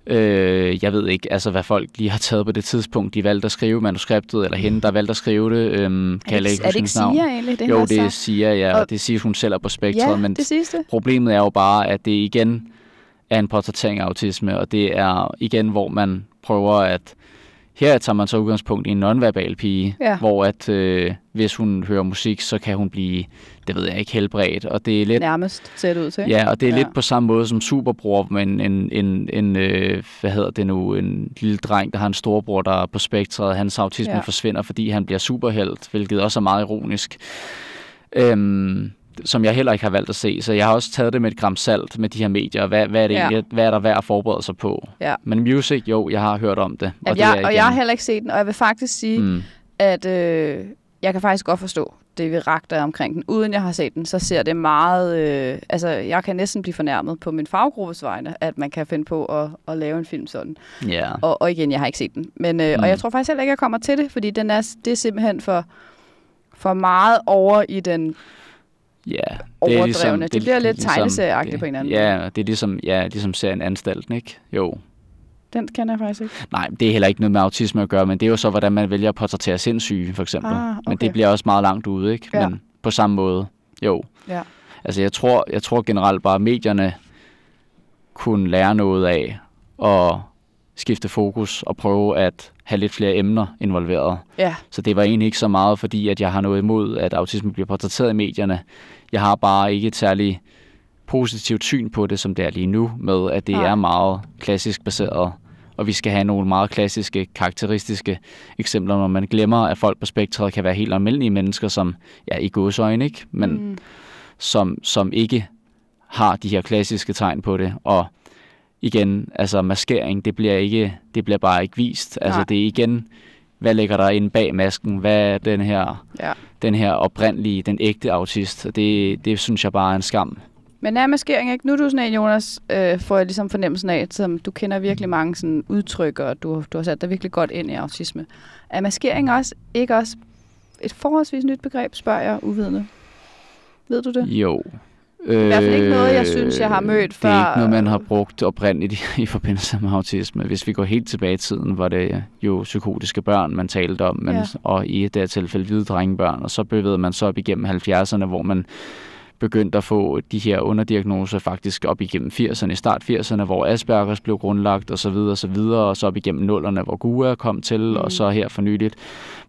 Øh, jeg ved ikke, altså hvad folk lige har taget på det tidspunkt, de valgte at skrive manuskriptet, eller hende, der valgte at skrive det. Øhm, kan det, ikke, er det ikke Sia egentlig? Det jo, det er Sia, ja, og, og det siger hun selv er på spektret. Ja, men det sidste. Problemet er jo bare, at det igen er en portrættering af autisme, og det er igen, hvor man prøver at her tager man så udgangspunkt i en nonverbal pige, ja. hvor at øh, hvis hun hører musik, så kan hun blive, det ved jeg ikke, helbredt. Og det er lidt, Nærmest ser det ud til. Ja, og det er ja. lidt på samme måde som superbror, men en, en, en øh, hvad hedder det nu, en lille dreng, der har en storbror, der er på spektret. Hans autisme ja. forsvinder, fordi han bliver superhelt, hvilket også er meget ironisk. Øhm, som jeg heller ikke har valgt at se. Så jeg har også taget det med et gram salt med de her medier. Hvad, hvad, er, det ja. egentlig, hvad er der værd at forberede sig på? Ja. Men music, jo, jeg har hørt om det. Og, jeg, det og jeg har heller ikke set den, og jeg vil faktisk sige, mm. at øh, jeg kan faktisk godt forstå det, vi ragter omkring den. Uden jeg har set den, så ser det meget... Øh, altså, jeg kan næsten blive fornærmet på min faggruppes vegne, at man kan finde på at, at lave en film sådan. Yeah. Og, og igen, jeg har ikke set den. Men, øh, mm. Og jeg tror faktisk heller ikke, jeg kommer til det, fordi den er, det er simpelthen for, for meget over i den Ja, det overdrevne. Ligesom, det, det bliver lidt ligesom, tegneserieagtigt på en anden ja, måde. det er ligesom, ja, ligesom serien Anstalten, ikke? Jo. Den kender jeg faktisk ikke. Nej, det er heller ikke noget med autisme at gøre, men det er jo så, hvordan man vælger at portrættere sindssyge, for eksempel. Ah, okay. Men det bliver også meget langt ude, ikke? Ja. Men på samme måde, jo. Ja. Altså, jeg tror, jeg tror generelt bare, at medierne kunne lære noget af at skifte fokus og prøve at have lidt flere emner involveret. Ja. Så det var egentlig ikke så meget, fordi at jeg har noget imod, at autisme bliver portrætteret i medierne. Jeg har bare ikke et særligt positivt syn på det, som det er lige nu, med at det Nej. er meget klassisk baseret. Og vi skal have nogle meget klassiske, karakteristiske eksempler, når man glemmer, at folk på spektret kan være helt almindelige mennesker, som, ja, i godsøjne, ikke? Men mm. som, som ikke har de her klassiske tegn på det. Og igen, altså maskering, det bliver, ikke, det bliver bare ikke vist. Altså Nej. det er igen, hvad ligger der inde bag masken? Hvad er den her, ja. den her oprindelige, den ægte autist? Det, det synes jeg bare er en skam. Men er maskering ikke? Nu er du sådan en, Jonas, øh, får jeg ligesom fornemmelsen af, at som du kender virkelig mange sådan, udtryk, og du, du har sat dig virkelig godt ind i autisme. Er maskering også ikke også et forholdsvis nyt begreb, spørger jeg uvidende? Ved du det? Jo, det er i hvert fald ikke noget, jeg synes, jeg har mødt før. Det er ikke noget, man har brugt oprindeligt i, i forbindelse med autisme. Hvis vi går helt tilbage i tiden, var det jo psykotiske børn, man talte om, men, ja. og i det her tilfælde hvide drengebørn, og så bevægede man så op igennem 70'erne, hvor man begyndt at få de her underdiagnoser faktisk op igennem 80'erne, i start 80'erne, hvor Aspergers blev grundlagt og så videre og så videre, og så op igennem nullerne, hvor GUA kom til, mm. og så her for nyligt.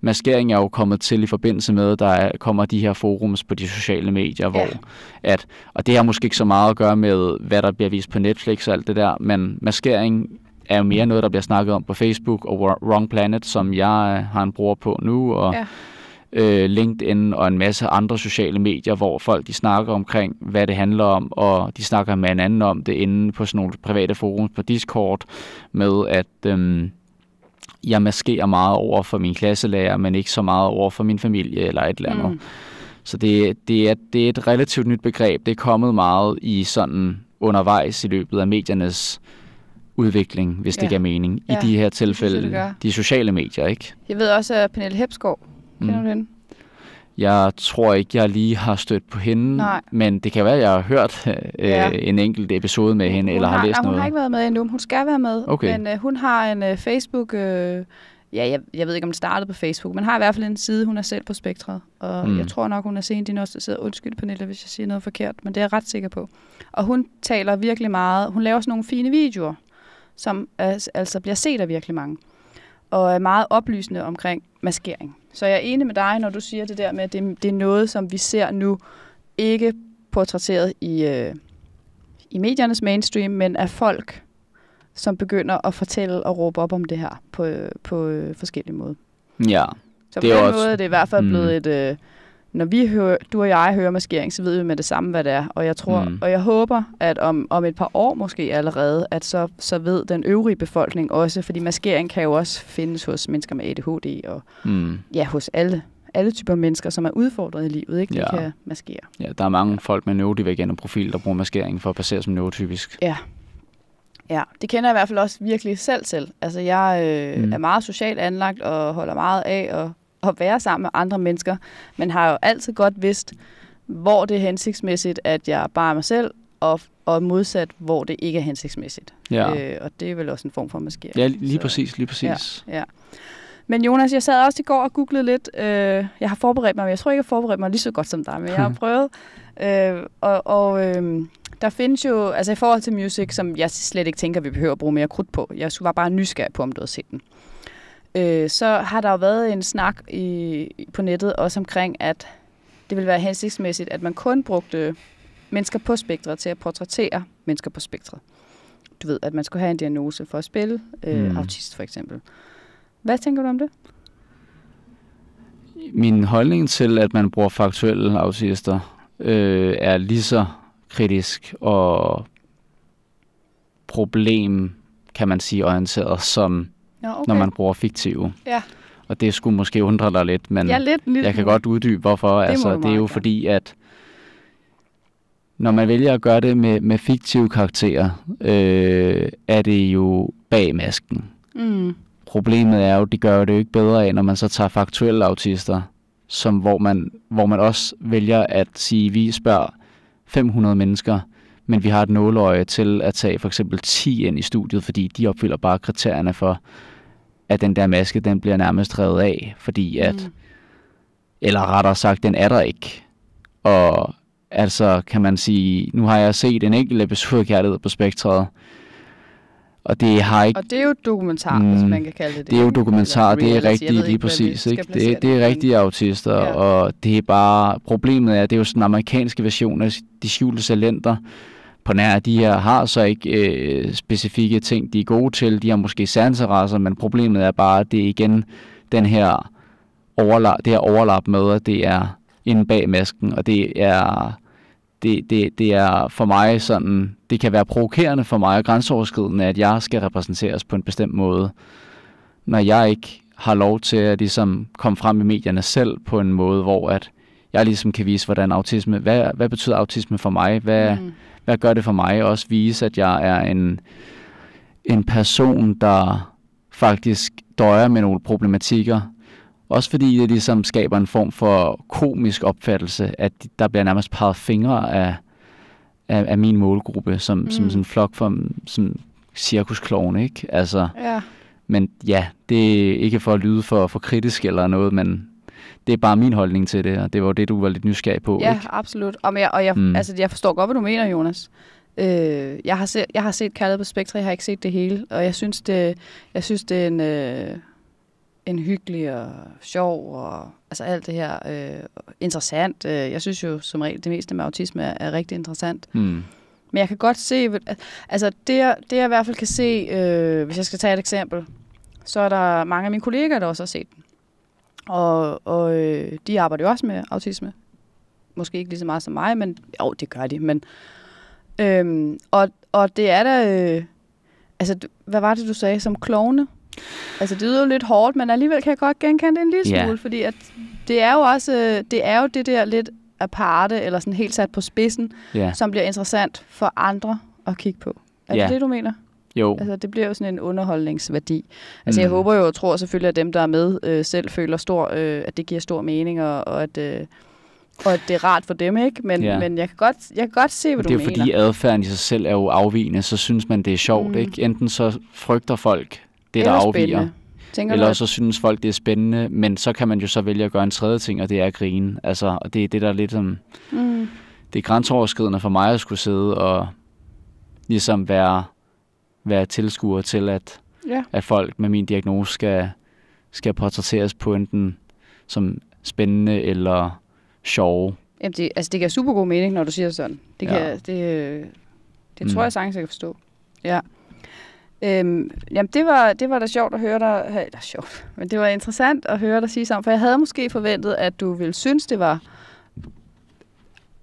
Maskering er jo kommet til i forbindelse med, at der kommer de her forums på de sociale medier, hvor ja. at, og det har måske ikke så meget at gøre med, hvad der bliver vist på Netflix og alt det der, men maskering er jo mere noget, der bliver snakket om på Facebook og Wrong Planet, som jeg øh, har en bror på nu, og ja øh, LinkedIn og en masse andre sociale medier, hvor folk de snakker omkring, hvad det handler om, og de snakker med hinanden om det inde på sådan nogle private forums på Discord, med at øh, jeg maskerer meget over for min klasselærer, men ikke så meget over for min familie eller et eller andet. Mm. Så det, det, er, det er et relativt nyt begreb. Det er kommet meget i sådan undervejs i løbet af mediernes udvikling, hvis ja. det giver mening, ja. i de her tilfælde, det de sociale medier, ikke? Jeg ved også, at Pernille Hepskov Kender mm. du hende? Jeg tror ikke, jeg lige har stødt på hende, Nej. men det kan være, at jeg har hørt øh, ja. en enkelt episode med hende, hun eller har, har læst noget. Hun har ikke været med endnu, hun skal være med, okay. men øh, hun har en øh, Facebook... Øh, ja, jeg, jeg ved ikke, om det startede på Facebook, men har i hvert fald en side, hun er selv på Spektret. Og mm. jeg tror nok, hun er sen diagnostiseret. Undskyld, Pernille, hvis jeg siger noget forkert, men det er jeg ret sikker på. Og hun taler virkelig meget. Hun laver sådan nogle fine videoer, som altså bliver set af virkelig mange. Og er meget oplysende omkring maskering. Så jeg er enig med dig, når du siger det der med, at det, det er noget, som vi ser nu ikke portrætteret i, øh, i mediernes mainstream, men af folk, som begynder at fortælle og råbe op om det her på, på øh, forskellige måder. Ja. Så på det den også... måde er det i hvert fald mm. blevet et... Øh, når vi hører, du og jeg hører maskering, så ved vi med det samme, hvad det er. Og jeg tror, mm. og jeg håber, at om, om et par år måske allerede, at så, så ved den øvrige befolkning også, fordi maskering kan jo også findes hos mennesker med ADHD og mm. ja, hos alle alle typer mennesker, som er udfordret i livet, ikke? De ja. kan maskere. Ja, der er mange folk med neurodivergente profil, der bruger maskering for at passere som neurotypisk. Ja. Ja, det kender jeg i hvert fald også virkelig selv til. Altså, jeg øh, mm. er meget socialt anlagt og holder meget af at at være sammen med andre mennesker, men har jo altid godt vidst, hvor det er hensigtsmæssigt, at jeg bare er mig selv, og, og modsat, hvor det ikke er hensigtsmæssigt. Ja. Øh, og det er vel også en form for maskering. Ja, lige så, præcis, lige præcis. Ja, ja. Men Jonas, jeg sad også i går og googlede lidt. Øh, jeg har forberedt mig, men jeg tror ikke, jeg har forberedt mig lige så godt som dig, men jeg har prøvet. Øh, og og øh, der findes jo, altså i forhold til music, som jeg slet ikke tænker, vi behøver at bruge mere krudt på. Jeg var bare nysgerrig på, om du havde set den øh, så har der jo været en snak i, på nettet også omkring, at det vil være hensigtsmæssigt, at man kun brugte mennesker på spektret til at portrættere mennesker på spektret. Du ved, at man skulle have en diagnose for at spille, øh, mm. autist for eksempel. Hvad tænker du om det? Min holdning til, at man bruger faktuelle autister, øh, er lige så kritisk og problem, kan man sige, orienteret som okay. når man bruger fiktive. Ja. Og det skulle måske undre dig lidt, men ja, lidt, lidt jeg kan godt uddybe, hvorfor. Det, altså, det er jo gerne. fordi, at når man vælger at gøre det med, med fiktive karakterer, øh, er det jo bag masken. Mm. Problemet er jo, at de gør det jo ikke bedre af, når man så tager faktuelle autister, som, hvor, man, hvor man også vælger at sige, vi spørger 500 mennesker, men vi har et nåløje til at tage for eksempel 10 ind i studiet, fordi de opfylder bare kriterierne for, at den der maske, den bliver nærmest revet af, fordi at, mm. eller rettere sagt, den er der ikke. Og altså, kan man sige, nu har jeg set en enkelt episode af Kærlighed på Spektret, og det har ikke... Og det er jo dokumentar, mm, hvis man kan kalde det det. Er jo dokumentar, det er rigtigt lige præcis. Ikke? Det, det er rigtige autister, ja. og det er bare... Problemet er, det er jo sådan en amerikanske version af de skjulte talenter, på nær de her har så ikke øh, specifikke ting, de er gode til. De har måske særinteresser, men problemet er bare, at det er igen den her overlap, det her overlap med, at det er inde bag masken, og det er, det, det, det er for mig sådan, det kan være provokerende for mig og grænseoverskridende, at jeg skal repræsenteres på en bestemt måde, når jeg ikke har lov til at ligesom komme frem i medierne selv på en måde, hvor at jeg ligesom kan vise, hvordan autisme, hvad, hvad betyder autisme for mig, hvad, mm hvad gør det for mig? Også vise, at jeg er en, en person, der faktisk døjer med nogle problematikker. Også fordi det ligesom skaber en form for komisk opfattelse, at der bliver nærmest peget fingre af, af, af min målgruppe, som, mm. som sådan en flok for som cirkusklovne, ikke? Altså, ja. Men ja, det er ikke for at lyde for, for kritisk eller noget, men det er bare min holdning til det, og det var jo det, du var lidt nysgerrig på, Ja, ikke? absolut. Og, jeg, og jeg, Mm. altså, jeg forstår godt, hvad du mener, Jonas. Øh, jeg, har set, jeg har set Kærlighed på Spektra, jeg har ikke set det hele, og jeg synes, det, jeg synes, det er en, øh, en hyggelig og sjov og altså alt det her øh, interessant. Øh, jeg synes jo som regel, det meste med autisme er, er rigtig interessant. Mm. Men jeg kan godt se, altså det, jeg- det jeg i hvert fald kan se, øh, hvis jeg skal tage et eksempel, så er der mange af mine kollegaer, der også har set den. Og, og øh, de arbejder jo også med autisme. Måske ikke lige så meget som mig, men jo, det gør de. Men, øhm, og, og det er da, øh, altså hvad var det, du sagde, som klovne? Altså det lyder jo lidt hårdt, men alligevel kan jeg godt genkende det en lille Ja. smule, fordi at det er jo også, øh, det er jo det der lidt aparte, eller sådan helt sat på spidsen, Ja, som bliver interessant for andre at kigge på. Er Ja. det det, du mener? Jo. Altså, det bliver jo sådan en underholdningsværdi. Altså, Mm. jeg håber jo og tror selvfølgelig, at dem, der er med, øh, selv føler stor, øh, at det giver stor mening, og, og, at, øh, og at det er rart for dem, ikke? Men, Ja. men jeg, kan godt, jeg kan godt se, hvad det er du jo mener. fordi adfærden i sig selv er jo afvigende, så synes man, det er sjovt, Mm. ikke? Enten så frygter folk det, Eller der afviger, spændende. Tænker eller du, så synes folk, det er spændende, men så kan man jo så vælge at gøre en tredje ting, og det er at grine. Altså, og det er det, der er lidt som... mm, Det er grænseoverskridende for mig at skulle sidde og ligesom være, være tilskuer til, at, ja. at folk med min diagnose skal, skal portrætteres på enten som spændende eller sjove. Jamen, det, altså, det giver super god mening, når du siger sådan. Det, kan, Ja. det, øh, det Mm. tror jeg sagtens, jeg kan forstå. Ja. Øhm, jamen, det var, det var da sjovt at høre dig, eller sjovt, men det var interessant at høre dig sige sammen, for jeg havde måske forventet, at du ville synes, det var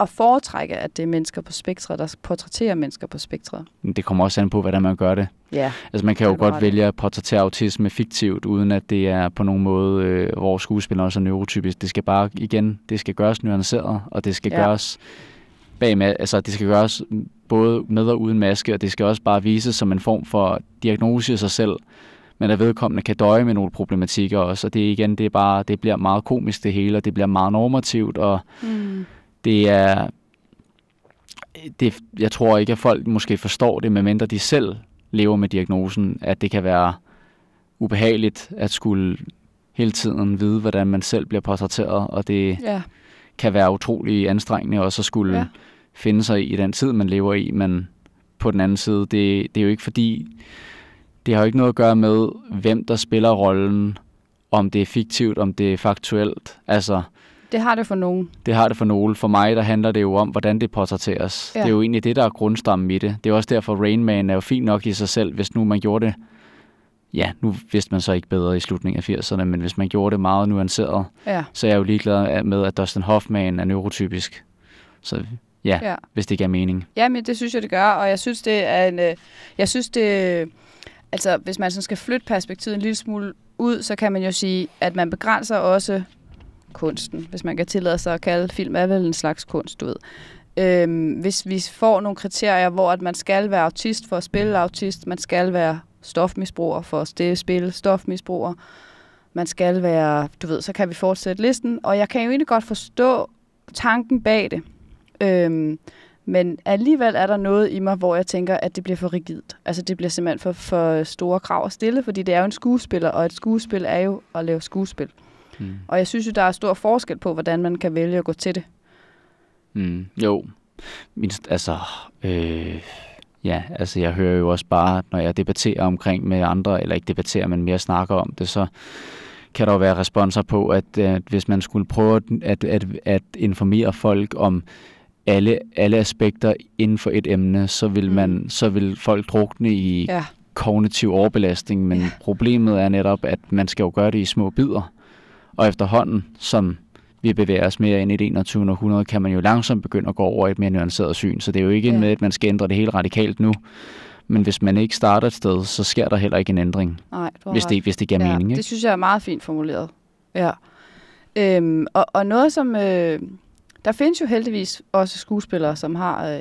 at foretrække, at det er mennesker på spektret, der portrætterer mennesker på spektret. Det kommer også an på, hvordan man gør det. Ja. Altså man kan jo godt vælge at portrættere autisme fiktivt, uden at det er på nogen måde, øh, hvor skuespilleren også er neurotypisk. Det skal bare, igen, det skal gøres nuanceret, og det skal Ja. gøres bag med, altså det skal gøres både med og uden maske, og det skal også bare vises som en form for diagnose i sig selv, men at vedkommende kan døje med nogle problematikker også, og det igen, det er bare, det bliver meget komisk det hele, og det bliver meget normativt, og Mm. Det er, det, jeg tror ikke, at folk måske forstår det, medmindre de selv lever med diagnosen, at det kan være ubehageligt at skulle hele tiden vide, hvordan man selv bliver portrætteret, og det Ja. kan være utrolig anstrengende også at skulle Ja. finde sig i den tid, man lever i, men på den anden side, det, det er jo ikke fordi, det har jo ikke noget at gøre med, hvem der spiller rollen, om det er fiktivt, om det er faktuelt. Altså, Det har det for nogen. det har det for nogle. For mig, der handler det jo om, hvordan det portrætteres. Ja. Ja. Det er jo egentlig det, der er grundstammen i det. Det er også derfor, Rain Man er jo fint nok i sig selv, hvis nu man gjorde det Ja, nu vidste man så ikke bedre i slutningen af 80'erne, men hvis man gjorde det meget nuanceret, Ja. så er jeg jo ligeglad med, at Dustin Hoffman er neurotypisk. Så ja, ja. hvis det giver mening. Jamen, det synes jeg, det gør, og jeg synes, det er en... øh, Jeg synes, det... Altså, hvis man sådan skal flytte perspektivet en lille smule ud, så kan man jo sige, at man begrænser også kunsten, hvis man kan tillade sig at kalde film er vel en slags kunst, du ved. Øhm, hvis vi får nogle kriterier, hvor at man skal være autist for at spille autist, man skal være stofmisbruger for at spille stofmisbruger, man skal være, du ved, så kan vi fortsætte listen, og jeg kan jo egentlig godt forstå tanken bag det. Øhm, men alligevel er der noget i mig, hvor jeg tænker, at det bliver for rigidt. Altså det bliver simpelthen for, for store krav at stille, fordi det er jo en skuespiller, og et skuespil er jo at lave skuespil. Mm. Og jeg synes jo, der er stor forskel på, hvordan man kan vælge at gå til det. Mm. Jo, mindst, altså, øh, ja, altså jeg hører jo også bare, når jeg debatterer omkring med andre, eller ikke debatterer, men mere snakker om det, så kan der jo være responser på, at, at hvis man skulle prøve at, at, at informere folk om alle, alle aspekter inden for et emne, så vil, Mm. man, så vil folk drukne i Ja, kognitiv overbelastning, men Ja. ja. problemet er netop, at man skal jo gøre det i små bidder. Og efterhånden, som vi bevæger os mere ind i det 21. århundrede, kan man jo langsomt begynde at gå over et mere nuanceret syn. Så det er jo ikke Ja. med, at man skal ændre det helt radikalt nu. Men hvis man ikke starter et sted, så sker der heller ikke en ændring, nej, du hvis det, hvis det giver ja, mening. Det Ikke? synes jeg er meget fint formuleret. Ja. Øhm, og, og noget som... Øh, der findes jo heldigvis også skuespillere, som har øh,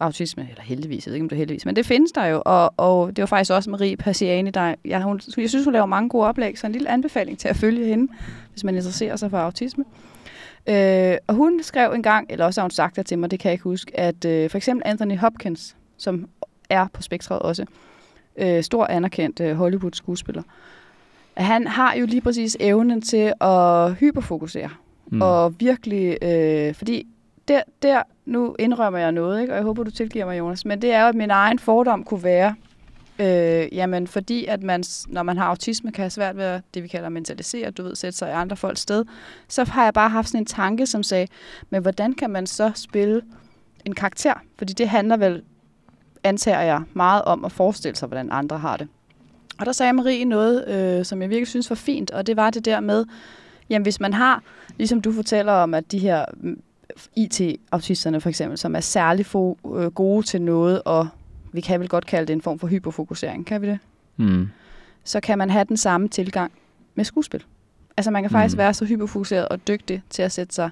autisme, eller heldigvis, jeg ved ikke, om det er heldigvis, men det findes der jo, og, og det var faktisk også Marie Passiani, der, jeg, hun, jeg synes, hun laver mange gode oplæg, så en lille anbefaling til at følge hende, hvis man interesserer sig for autisme. Øh, og hun skrev en gang, eller også har hun sagt det til mig, det kan jeg ikke huske, at øh, for eksempel Anthony Hopkins, som er på spektret også, øh, stor anerkendt øh, Hollywood-skuespiller, han har jo lige præcis evnen til at hyperfokusere. Mm. Og virkelig, øh, fordi der, der, nu indrømmer jeg noget, ikke? og jeg håber, du tilgiver mig, Jonas, men det er jo, at min egen fordom kunne være, øh, jamen fordi at man, når man har autisme, kan have svært ved at, det, vi kalder mentalisere, du ved, sætte sig i andre folks sted, så har jeg bare haft sådan en tanke, som sagde, men hvordan kan man så spille en karakter? Fordi det handler vel, antager jeg, meget om at forestille sig, hvordan andre har det. Og der sagde Marie noget, øh, som jeg virkelig synes var fint, og det var det der med, jamen hvis man har, ligesom du fortæller om, at de her IT-autisterne for eksempel, som er særlig fo- øh, gode til noget, og vi kan vel godt kalde det en form for hyperfokusering, kan vi det? Mm. Så kan man have den samme tilgang med skuespil. Altså man kan faktisk Mm. være så hyperfokuseret og dygtig til at sætte sig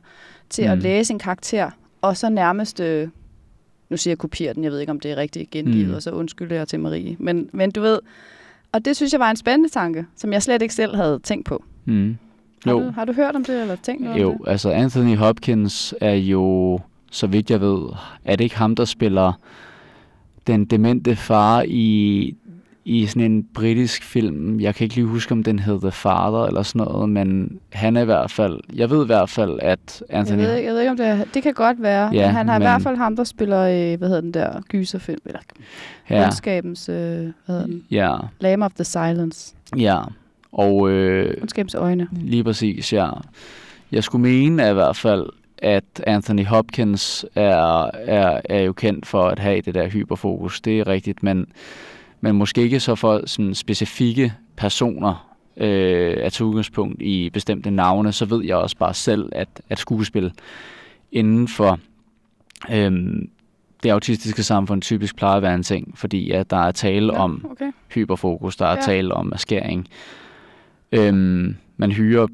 til at Mm. læse en karakter, og så nærmest, øh, nu siger jeg kopiere den, jeg ved ikke om det er rigtigt gengivet, Mm. og så undskylder jeg til Marie. Men, men du ved, og det synes jeg var en spændende tanke, som jeg slet ikke selv havde tænkt på. Mm. Har, Jo. du, har du hørt om det, eller tænkt noget om Jo, det? altså Anthony Hopkins er jo, så vidt jeg ved, er det ikke ham, der spiller den demente far i, i sådan en britisk film. Jeg kan ikke lige huske, om den hed The Father eller sådan noget, men han er i hvert fald, jeg ved i hvert fald, at Jeg Anthony... ved, ikke- jeg ved ikke, om det er, det kan godt være, Ja, men han har men- i hvert fald ham, der spiller, hvad hedder den der, gyserfilm, eller ja, ondskabens, øh, hvad hedder den? ja, Lamb of the Silence. ja. Og øh, Ondskabens øjne. Lige præcis, ja. Jeg skulle mene at i hvert fald, at Anthony Hopkins er, er, er jo kendt for at have det der hyperfokus. Det er rigtigt, men, men måske ikke så for sådan specifikke personer øh, at tage udgangspunkt i bestemte navne, så ved jeg også bare selv, at, at skuespil inden for øhm, det autistiske samfund typisk plejer at være en ting, fordi at der er tale Ja, om okay. hyperfokus, der er ja. tale om maskering. Øhm, man hyrer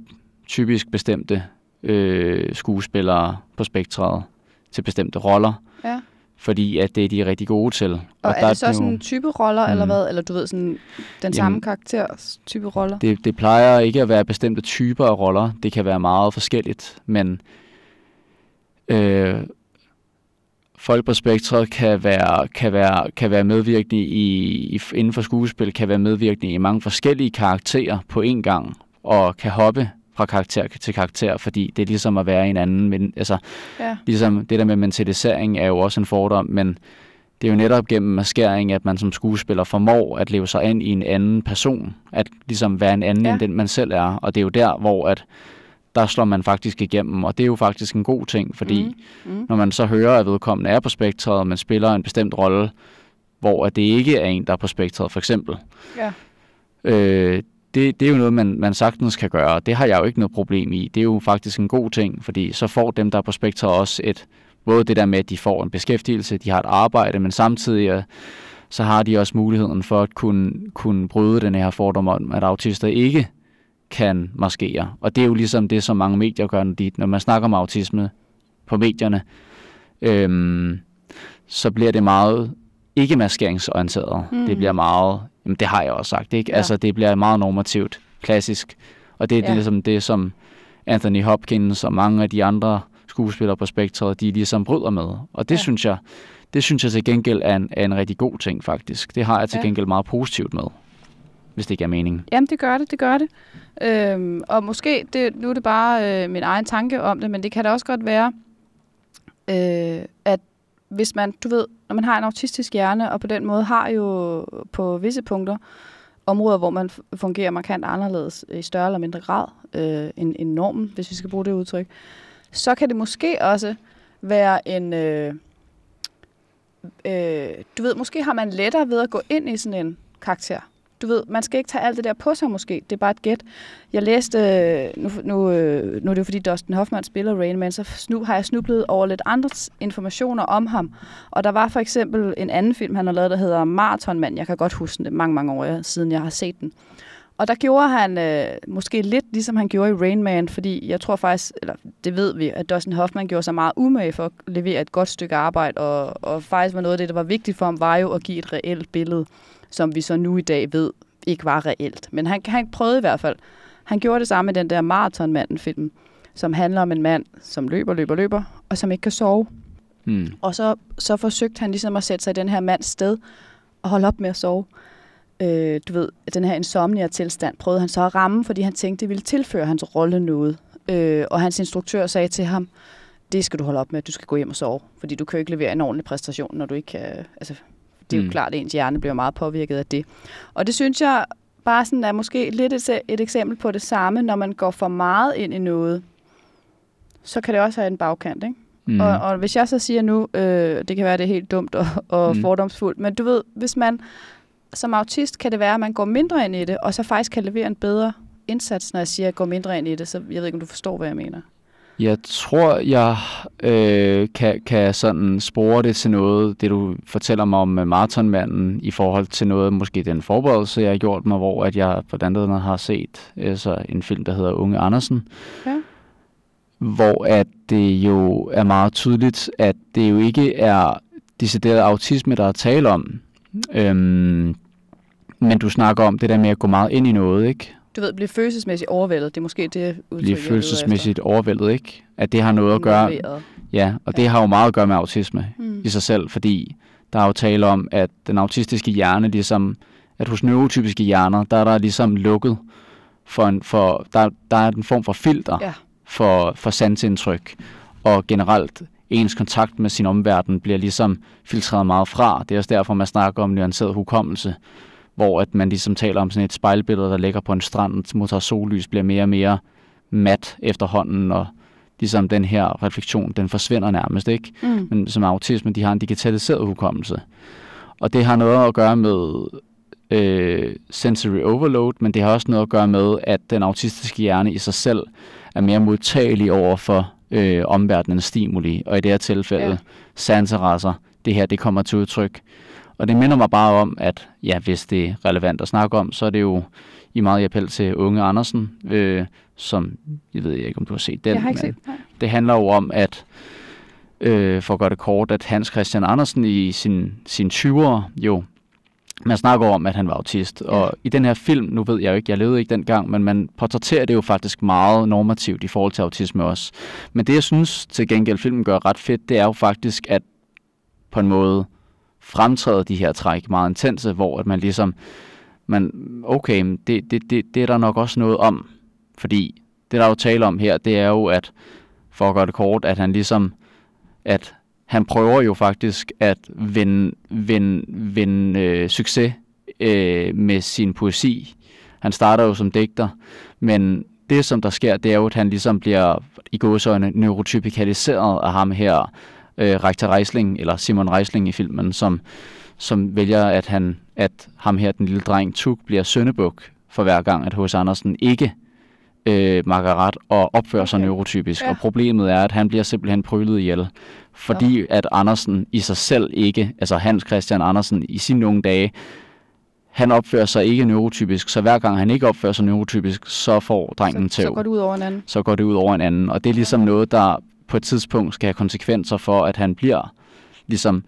typisk bestemte øh, skuespillere på spektret til bestemte roller, Ja. fordi at det er de rigtig gode til. Og, og er det så jo- sådan type roller, mm. eller hvad? Eller du ved, sådan den samme karakters type roller? det, det plejer ikke at være bestemte typer af roller. Det kan være meget forskelligt, men øh, folk på spektret kan være, kan være, kan være medvirkende i, i, inden for skuespil, kan være medvirkende i mange forskellige karakterer på én gang, og kan hoppe fra karakter til karakter, fordi det er ligesom at være en anden, men altså Ja. ligesom det der med mentalisering er jo også en fordom, men det er jo netop gennem maskering, at man som skuespiller formår at leve sig ind i en anden person. At ligesom være en anden ja. end den, man selv er. Og det er jo der, hvor at der slår man faktisk igennem. Og det er jo faktisk en god ting, fordi Mm. Mm. når man så hører, at vedkommende er på spektret, og man spiller en bestemt rolle, hvor at det ikke er en, der er på spektret, for eksempel. Ja. Øh, det, det er jo noget, man, man sagtens kan gøre. Det har jeg jo ikke noget problem i. Det er jo faktisk en god ting, fordi så får dem, der er på spektret, også et, både det der med, at de får en beskæftigelse, de har et arbejde, men samtidig øh, så har de også muligheden for at kunne, kunne bryde den her fordom om, at autister ikke kan maskere. Og det er jo ligesom det, som mange medier gør, når, de, når man snakker om autisme på medierne, øhm, så bliver det meget ikke maskeringsorienteret. Mm. Det bliver meget, jamen det har jeg også sagt, ikke? Ja. Altså det bliver meget normativt, klassisk. Og det er Ja. ligesom det, som Anthony Hopkins og mange af de andre skuespillere på spektret, de ligesom bryder med. Og det ja. synes jeg, det synes jeg til gengæld er en, er en rigtig god ting, faktisk. Det har jeg til Ja. gengæld meget positivt med, hvis det ikke er meningen. Jamen, det gør det, det gør det. Øhm, og måske, det, nu er det bare øh, min egen tanke om det, men det kan da også godt være, øh, at hvis man, du ved, når man har en autistisk hjerne, og på den måde har jo på visse punkter områder, hvor man fungerer markant anderledes i større eller mindre grad øh, end, end normen, hvis vi skal bruge det udtryk, så kan det måske også være en... Øh, øh, du ved, måske har man lettere ved at gå ind i sådan en karakter. Du ved, man skal ikke tage alt det der på sig måske. Det er bare et gæt. Jeg læste, øh, nu, nu, øh, nu er det jo fordi Dustin Hoffman spiller Rain Man, så snu, har jeg snublet over lidt andre informationer om ham. Og der var for eksempel en anden film, han har lavet, der hedder Marathonmand. Jeg kan godt huske det mange, mange år siden, jeg har set den. Og der gjorde han øh, måske lidt ligesom han gjorde i Rain Man, fordi jeg tror faktisk, eller det ved vi, at Dustin Hoffman gjorde sig meget umage for at levere et godt stykke arbejde, og, og faktisk var noget af det, der var vigtigt for ham, var jo at give et reelt billede, som vi så nu i dag ved ikke var reelt. Men han, han prøvede i hvert fald. Han gjorde det samme med den der Marathonmanden-film, som handler om en mand, som løber, løber, løber, og som ikke kan sove. Mm. Og så, så forsøgte han ligesom at sætte sig i den her mands sted og holde op med at sove. øh, du ved, den her insomnia-tilstand, prøvede han så at ramme, fordi han tænkte, det ville tilføre hans rolle noget. Øh, og hans instruktør sagde til ham, det skal du holde op med, du skal gå hjem og sove, fordi du kan jo ikke levere en ordentlig præstation, når du ikke kan, altså, det er jo Mm. klart, at ens hjerne bliver meget påvirket af det. Og det synes jeg bare sådan er måske lidt et, et eksempel på det samme, når man går for meget ind i noget, så kan det også have en bagkant, ikke? Mm. Og, og hvis jeg så siger nu, øh, det kan være, det er helt dumt og, og mm. fordomsfuldt, men du ved, hvis man som autist kan det være, at man går mindre ind i det, og så faktisk kan levere en bedre indsats, når jeg siger, at jeg går mindre ind i det, så jeg ved ikke, om du forstår, hvad jeg mener. Jeg tror, jeg øh, kan, kan sådan spore det til noget, det du fortæller mig om maratonmanden, i forhold til noget, måske den forberedelse, jeg har gjort mig, hvor at jeg på den andet har set altså en film, der hedder Unge Andersen, Ja. hvor at det jo er meget tydeligt, at det jo ikke er decideret autisme, der er tale om. Øhm, men du snakker om det der med at gå meget ind i noget, ikke? Du ved, blive følelsesmæssigt overvældet, det er måske det udtryk, Blive følelsesmæssigt overvældet, ikke? At det har noget at gøre... Involveret. Ja, og det har jo meget at gøre med autisme Mm. i sig selv, fordi der er jo tale om, at den autistiske hjerne ligesom, at hos neurotypiske hjerner, der er der ligesom lukket for en, for, der, der er en form for filter Ja. for, for sansindtryk, og generelt ens kontakt med sin omverden bliver ligesom filtreret meget fra. Det er også derfor, man snakker om nuanceret hukommelse, hvor at man ligesom taler om sådan et spejlbillede, der ligger på en strand, modtager sollys, bliver mere og mere mat efterhånden, og ligesom den her refleksion, den forsvinder nærmest, ikke? Mm. men som autisme, de har en digitaliseret hukommelse. Og det har noget at gøre med øh, sensory overload, men det har også noget at gøre med, at den autistiske hjerne i sig selv er mere modtagelig over for øh, omverdenens stimuli, og i det her tilfælde ja. sanserasser, det her det kommer til udtryk. Og det minder mig bare om, at ja, hvis det er relevant at snakke om, så er det jo i meget appel til Unge Andersen, øh, som, jeg ved ikke, om du har set den, Jeg har ikke men set nej. det handler jo om, at øh, for at gøre det kort, at Hans Christian Andersen i sin, sin 20'ere jo, man snakker om, at han var autist. Ja. Og i den her film, nu ved jeg jo ikke, jeg levede ikke dengang, men man portrætterer det jo faktisk meget normativt i forhold til autisme også. Men det, jeg synes til gengæld, filmen gør ret fedt, det er jo faktisk, at på en måde fremtræder de her træk meget intense, hvor at man ligesom, man, okay, det, det, det, det er der nok også noget om. Fordi det, der er jo tale om her, det er jo, at for at gøre det kort, at han ligesom, at han prøver jo faktisk at vinde, vinde, vinde øh, succes øh, med sin poesi. Han starter jo som digter, men det, som der sker, det er jo, at han ligesom bliver i gåsøjne neurotypikaliseret af ham her, øh, Rektor Reisling, eller Simon Reisling i filmen, som, som vælger, at, han, at ham her, den lille dreng, Tuk, bliver søndebuk for hver gang, at H.C. Andersen ikke øh, makker ret og opfører sig Okay. neurotypisk. Ja. Og problemet er, at han bliver simpelthen prylet ihjel, fordi at Andersen i sig selv ikke, altså Hans Christian Andersen i sine unge dage, han opfører sig ikke neurotypisk, så hver gang han ikke opfører sig neurotypisk, så får drengen så, så tæv går det ud over en anden. så går det ud over en anden. Og det er ligesom noget, der på et tidspunkt skal have konsekvenser for, at han bliver ligesom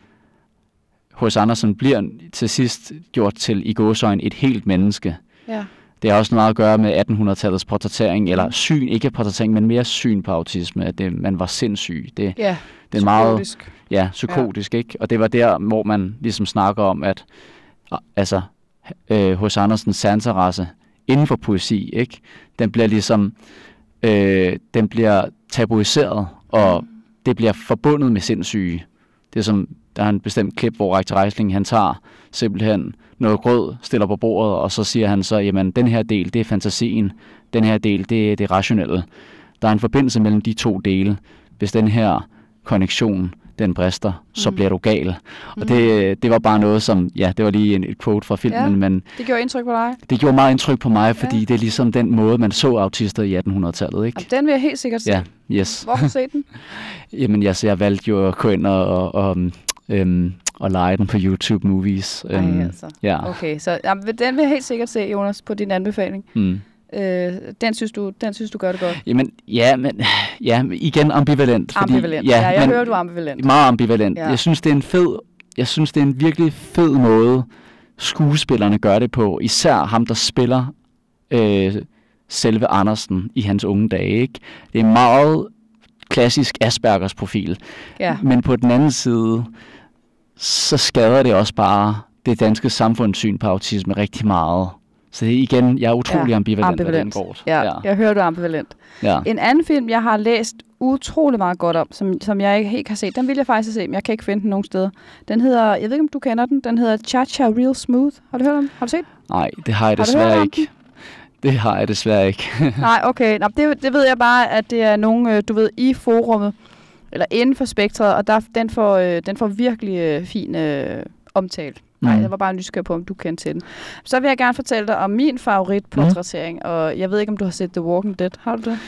hos Andersen bliver til sidst gjort til i gåsøjne et helt menneske. Ja. Det har også noget at gøre med 1800-tallets portrættering, eller syn, ikke portrættering, men mere syn på autisme, at det, man var sindssyg. Det, Ja, det er meget psykotisk. ja, psykotisk, ikke? Og det var der, hvor man ligesom snakker om, at altså, øh, hos Andersens sanserasse inden for poesi, ikke? Den bliver ligesom, øh, den bliver tabuiseret, og det bliver forbundet med sindssyge. Det er som, der er en bestemt klip, hvor Rektor Reisling, han tager simpelthen noget grød, stiller på bordet, og så siger han så, jamen, den her del, det er fantasien, den her del, det er det rationelle. Der er en forbindelse mellem de to dele. Hvis den her konnektion, den brister, så Mm. bliver du gal. Og det, det var bare noget, som, ja, det var lige en, et quote fra filmen, Ja. men Det gjorde indtryk på dig. det gjorde meget indtryk på mig, fordi Ja. det er ligesom den måde, man så autister i 1800-tallet, ikke? Jamen, den vil jeg helt sikkert se. Ja, yes. Hvor har du set den? Jamen, jeg, så jeg valgte jo at gå ind og, og, og, øhm, og lege den på YouTube Movies. Ej, Øhm, altså. Ja. Okay, så jamen, den vil jeg helt sikkert se, Jonas, på din anbefaling. Mm. Øh, den, synes du, den synes du gør det godt. Jamen, ja, men ja, igen ambivalent. Fordi, Ambivalent. Ja, jeg men hører, du er ambivalent. Meget ambivalent. Ja. Ja. Jeg synes, det er en fed, jeg synes, det er en virkelig fed måde, skuespillerne gør det på. Især ham, der spiller øh, selve Andersen i hans unge dage. Ikke? Det er meget klassisk Aspergers profil. Ja. Men på den anden side, så skader det også bare det danske samfundssyn på autisme rigtig meget. Så det er igen, jeg er utrolig Ja, ambivalent, ambivalent. hvad. Ja, ja. jeg hører, du er ambivalent. ja. En anden film, jeg har læst utrolig meget godt om, som, som jeg ikke helt har set, den vil jeg faktisk se, men jeg kan ikke finde den nogen steder. Den hedder, jeg ved ikke, om du kender den, den hedder Cha-Cha Real Smooth. Har du hørt om? Har du set? Nej, det har jeg Har desværre ikke. Det har jeg desværre ikke. Nej, okay. Nå, det, det ved jeg bare, at det er nogen, øh, du ved, i forummet, eller inden for spektret, og der, den, får, øh, den får virkelig øh, fin øh, omtale. Nej, Mm. jeg var bare nysgerrig på, om du kendte til den. Så vil jeg gerne fortælle dig om min favoritportrættering, mm. og jeg ved ikke, om du har set The Walking Dead. Har du det?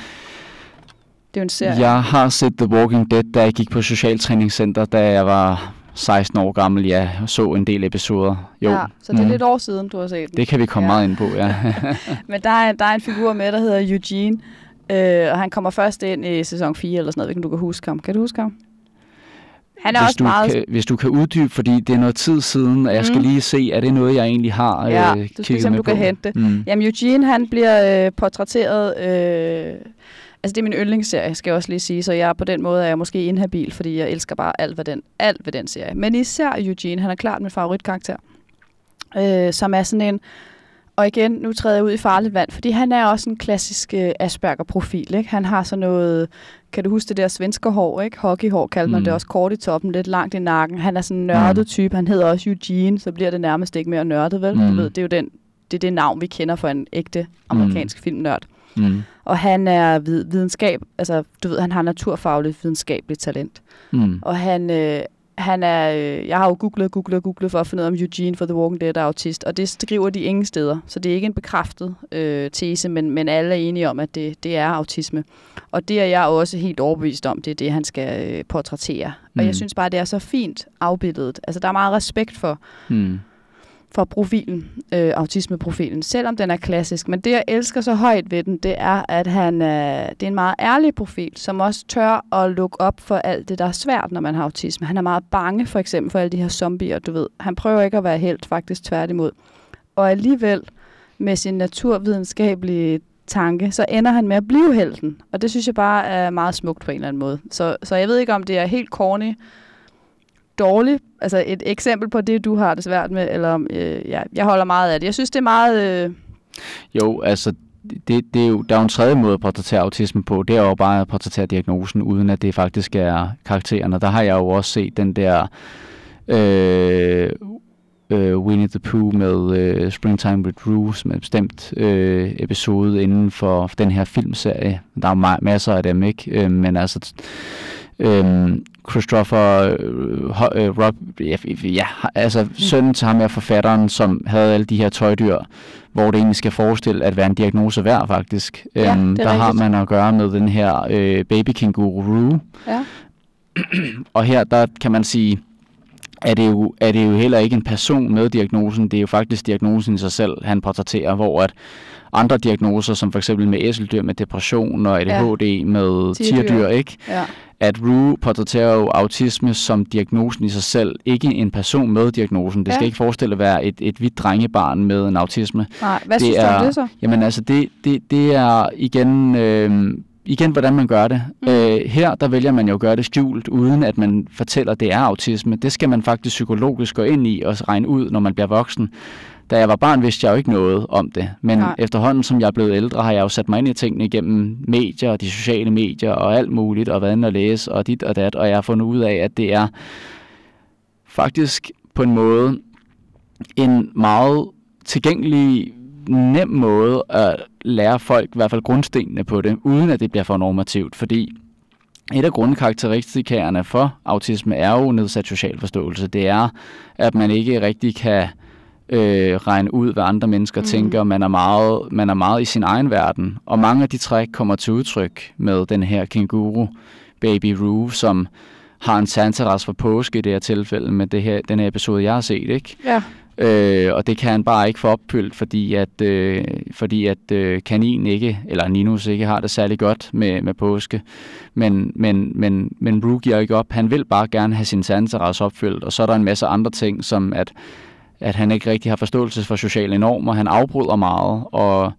Det er jo en serie. Jeg har set The Walking Dead, da jeg gik på socialtræningscenter, da jeg var 16 år gammel. Ja, og så en del episoder. Jo, Ja, så det er Mhm. lidt år siden, du har set den. det kan vi komme Ja. meget ind på, ja. Men der er, der er en figur med, der hedder Eugene, øh, og han kommer først ind i sæson 4 eller sådan noget. Ikke, du kan huske ham. Kan du huske ham? Han er hvis, også du meget... kan, hvis du kan uddybe, fordi det er noget tid siden, og jeg skal Mm. lige se, er det noget, jeg egentlig har Ja, øh, du skal med du kan på? hente det. Mm. Jamen, Eugene, han bliver øh, portrætteret... Øh, altså, det er min yndlingsserie, skal jeg også lige sige, så jeg på den måde er jeg måske inhabil, fordi jeg elsker bare alt ved den, alt ved den serie. Men især Eugene, han er klart min favoritkarakter, øh, som er sådan en... Og igen, nu træder jeg ud i farligt vand, fordi han er også en klassisk øh, Asperger-profil. Ikke? Han har sådan noget, kan du huske det der svenske hår, ikke? hockeyhår kaldte man Mm. det også, kort i toppen, lidt langt i nakken. Han er sådan en nørdet Mm. type, han hedder også Eugene, så bliver det nærmest ikke mere nørdet, vel? Mm. Du ved, det er jo den, det, er det navn, vi kender for en ægte amerikansk mm. filmnørd. Mm. Og han er vid- videnskab, altså du ved, han har naturfagligt videnskabeligt talent. Mm. Og han, øh, han er, øh, jeg har jo googlet, googlet, googlet for at finde ud af, om Eugene for The Walking Dead er autist, og det skriver de ingen steder. Så det er ikke en bekræftet øh, tese, men, men alle er enige om, at det, det er autisme. Og det er jeg også helt overbevist om, det er det, han skal øh, portrættere. Og Mm. jeg synes bare, det er så fint afbildet. Altså, der er meget respekt for, Mm for profilen, øh, autismeprofilen, selvom den er klassisk. Men det, jeg elsker så højt ved den, det er, at han øh, det er en meget ærlig profil, som også tør at lukke op for alt det, der er svært, når man har autisme. Han er meget bange, for eksempel, for alle de her zombier, du ved. Han prøver ikke at være helt, faktisk tværtimod. Og alligevel, med sin naturvidenskabelige tanke, så ender han med at blive helten. Og det synes jeg bare er meget smukt på en eller anden måde. Så, så jeg ved ikke, om det er helt corny, dårlig, altså et eksempel på det, du har det svært med, eller øh, ja, jeg holder meget af det. Jeg synes, det er meget... Øh, Jo, altså, det, det er jo, der er jo en tredje måde at portrættere autisme på. Det er jo bare at portrættere diagnosen, uden at det faktisk er karaktererne. Der har jeg jo også set den der øh, øh, Winnie the Pooh med øh, Springtime with Rue, som er en bestemt øh, episode inden for den her filmserie. Der er jo ma- masser af dem, ikke? Øh, men altså... Øh, Christopher øh, øh, Rob, ja, ja, altså sønnen til ham er forfatteren, som havde alle de her tøjdyr, hvor det egentlig skal forestille at være en diagnose værd, faktisk. Ja, Øhm, er der har rigtigt. man at gøre med den her øh, baby kenguru Roo. ja. Og her, der kan man sige, er det, jo, er det jo heller ikke en person med diagnosen, det er jo faktisk diagnosen i sig selv, han portrætterer, hvor at andre diagnoser, som for eksempel med æseldyr med depression og ADHD med Tirdyr. tirdyr, ikke? ja. At Rue portrætterer jo autisme som diagnosen i sig selv, ikke en person med diagnosen. Det skal Ja. ikke forestille at være et, et hvidt drengebarn med en autisme. Nej, hvad Det synes du er- om det så? Jamen altså, det, det, det er igen, øh, igen, hvordan man gør det. Mm. Øh, her, der vælger man jo at gøre det skjult, uden at man fortæller, at det er autisme. Det skal man faktisk psykologisk gå ind i og regne ud, når man bliver voksen. Da jeg var barn, vidste jeg jo ikke noget om det. Men Nej. Efterhånden, som jeg er blevet ældre, har jeg jo sat mig ind i tingene igennem medier og de sociale medier og alt muligt, og været inde og læse og dit og dat, og jeg har fundet ud af, at det er faktisk på en måde en meget tilgængelig, nem måde at lære folk, i hvert fald grundstenene på det, uden at det bliver for normativt, fordi et af grundkarakteristikerne for autisme er jo nedsat social forståelse. Det er, at man ikke rigtig kan øh, regne ud, hvad andre mennesker mm. tænker. Man er, meget, man er meget i sin egen verden. Og mange af de træk kommer til udtryk med den her kenguru, Baby Roo, som har en særlig for påske i det her tilfælde med det her, den her episode, jeg har set. Ikke? Ja. Øh, og det kan han bare ikke få opfyldt, fordi at, øh, fordi at øh, kanin ikke, eller Ninus ikke har det særlig godt med, med påske. Men, men, men, men Rue giver ikke op. Han vil bare gerne have sin sandterrasse opfyldt, og så er der en masse andre ting, som at, at han ikke rigtig har forståelse for sociale normer. Han afbryder meget, og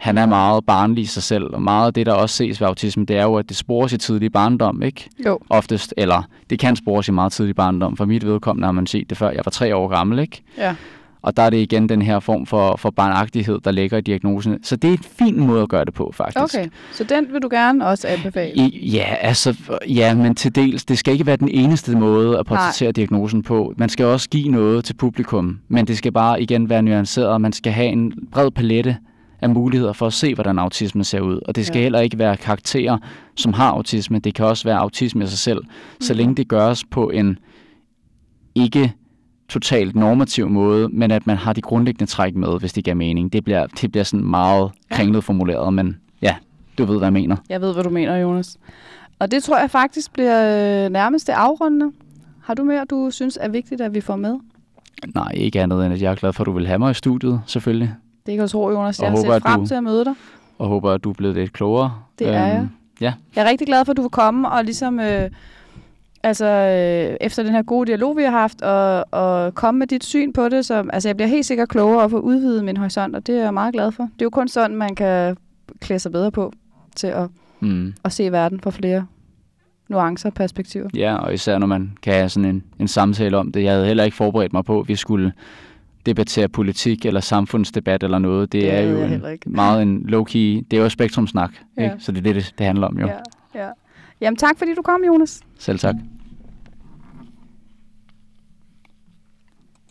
Han er meget barnlig i sig selv, og meget af det, der også ses ved autisme, det er jo, at det spores i tidlig barndom, ikke? Jo. Oftest, eller det kan spores i meget tidlig barndom. For mit vedkommende har man set det før, jeg var tre år gammel, ikke? Ja. Og der er det igen den her form for, for barnagtighed, der ligger i diagnosen. Så det er en fin måde at gøre det på, faktisk. Okay, så den vil du gerne også anbefale? I, ja, altså, ja, men til dels, det skal ikke være den eneste måde at portrættere Nej. diagnosen på. Man skal også give noget til publikum, men det skal bare igen være nuanceret. Man skal have en bred palette af muligheder for at se, hvordan autisme ser ud. Og det skal ja. heller ikke være karakterer, som har autisme. Det kan også være autisme i sig selv, mm. så længe det gøres på en ikke totalt normativ måde, men at man har de grundlæggende træk med, hvis det giver mening. Det bliver, det bliver sådan meget kringlet formuleret, men ja, du ved, hvad jeg mener. Jeg ved, hvad du mener, Jonas. Og det tror jeg faktisk bliver øh, nærmest det afrundende. Har du mere, du synes er vigtigt, at vi får med? Nej, ikke andet end, at jeg er glad for, at du vil have mig i studiet, selvfølgelig. Det kan du tro, Jonas. Jeg ser frem du, til at møde dig. Og håber, at du er blevet lidt klogere. Det er jeg. Øhm, ja. Jeg er rigtig glad for, at du vil komme og ligesom... Øh, altså øh, efter den her gode dialog, vi har haft, og, og komme med dit syn på det. Så, altså, jeg bliver helt sikkert klogere og få udvidet min horisont, og det er jeg meget glad for. Det er jo kun sådan, man kan klæde sig bedre på til at, mm. at se verden fra flere nuancer og perspektiver. Ja, og især når man kan have sådan en, en samtale om det. Jeg havde heller ikke forberedt mig på, at vi skulle debattere politik eller samfundsdebat eller noget. Det, det er jo en, meget en low-key, det er jo spektrumsnak, ja. ikke? så det er det, det, handler om jo. Ja, ja. Jamen tak, fordi du kom, Jonas. Selv tak.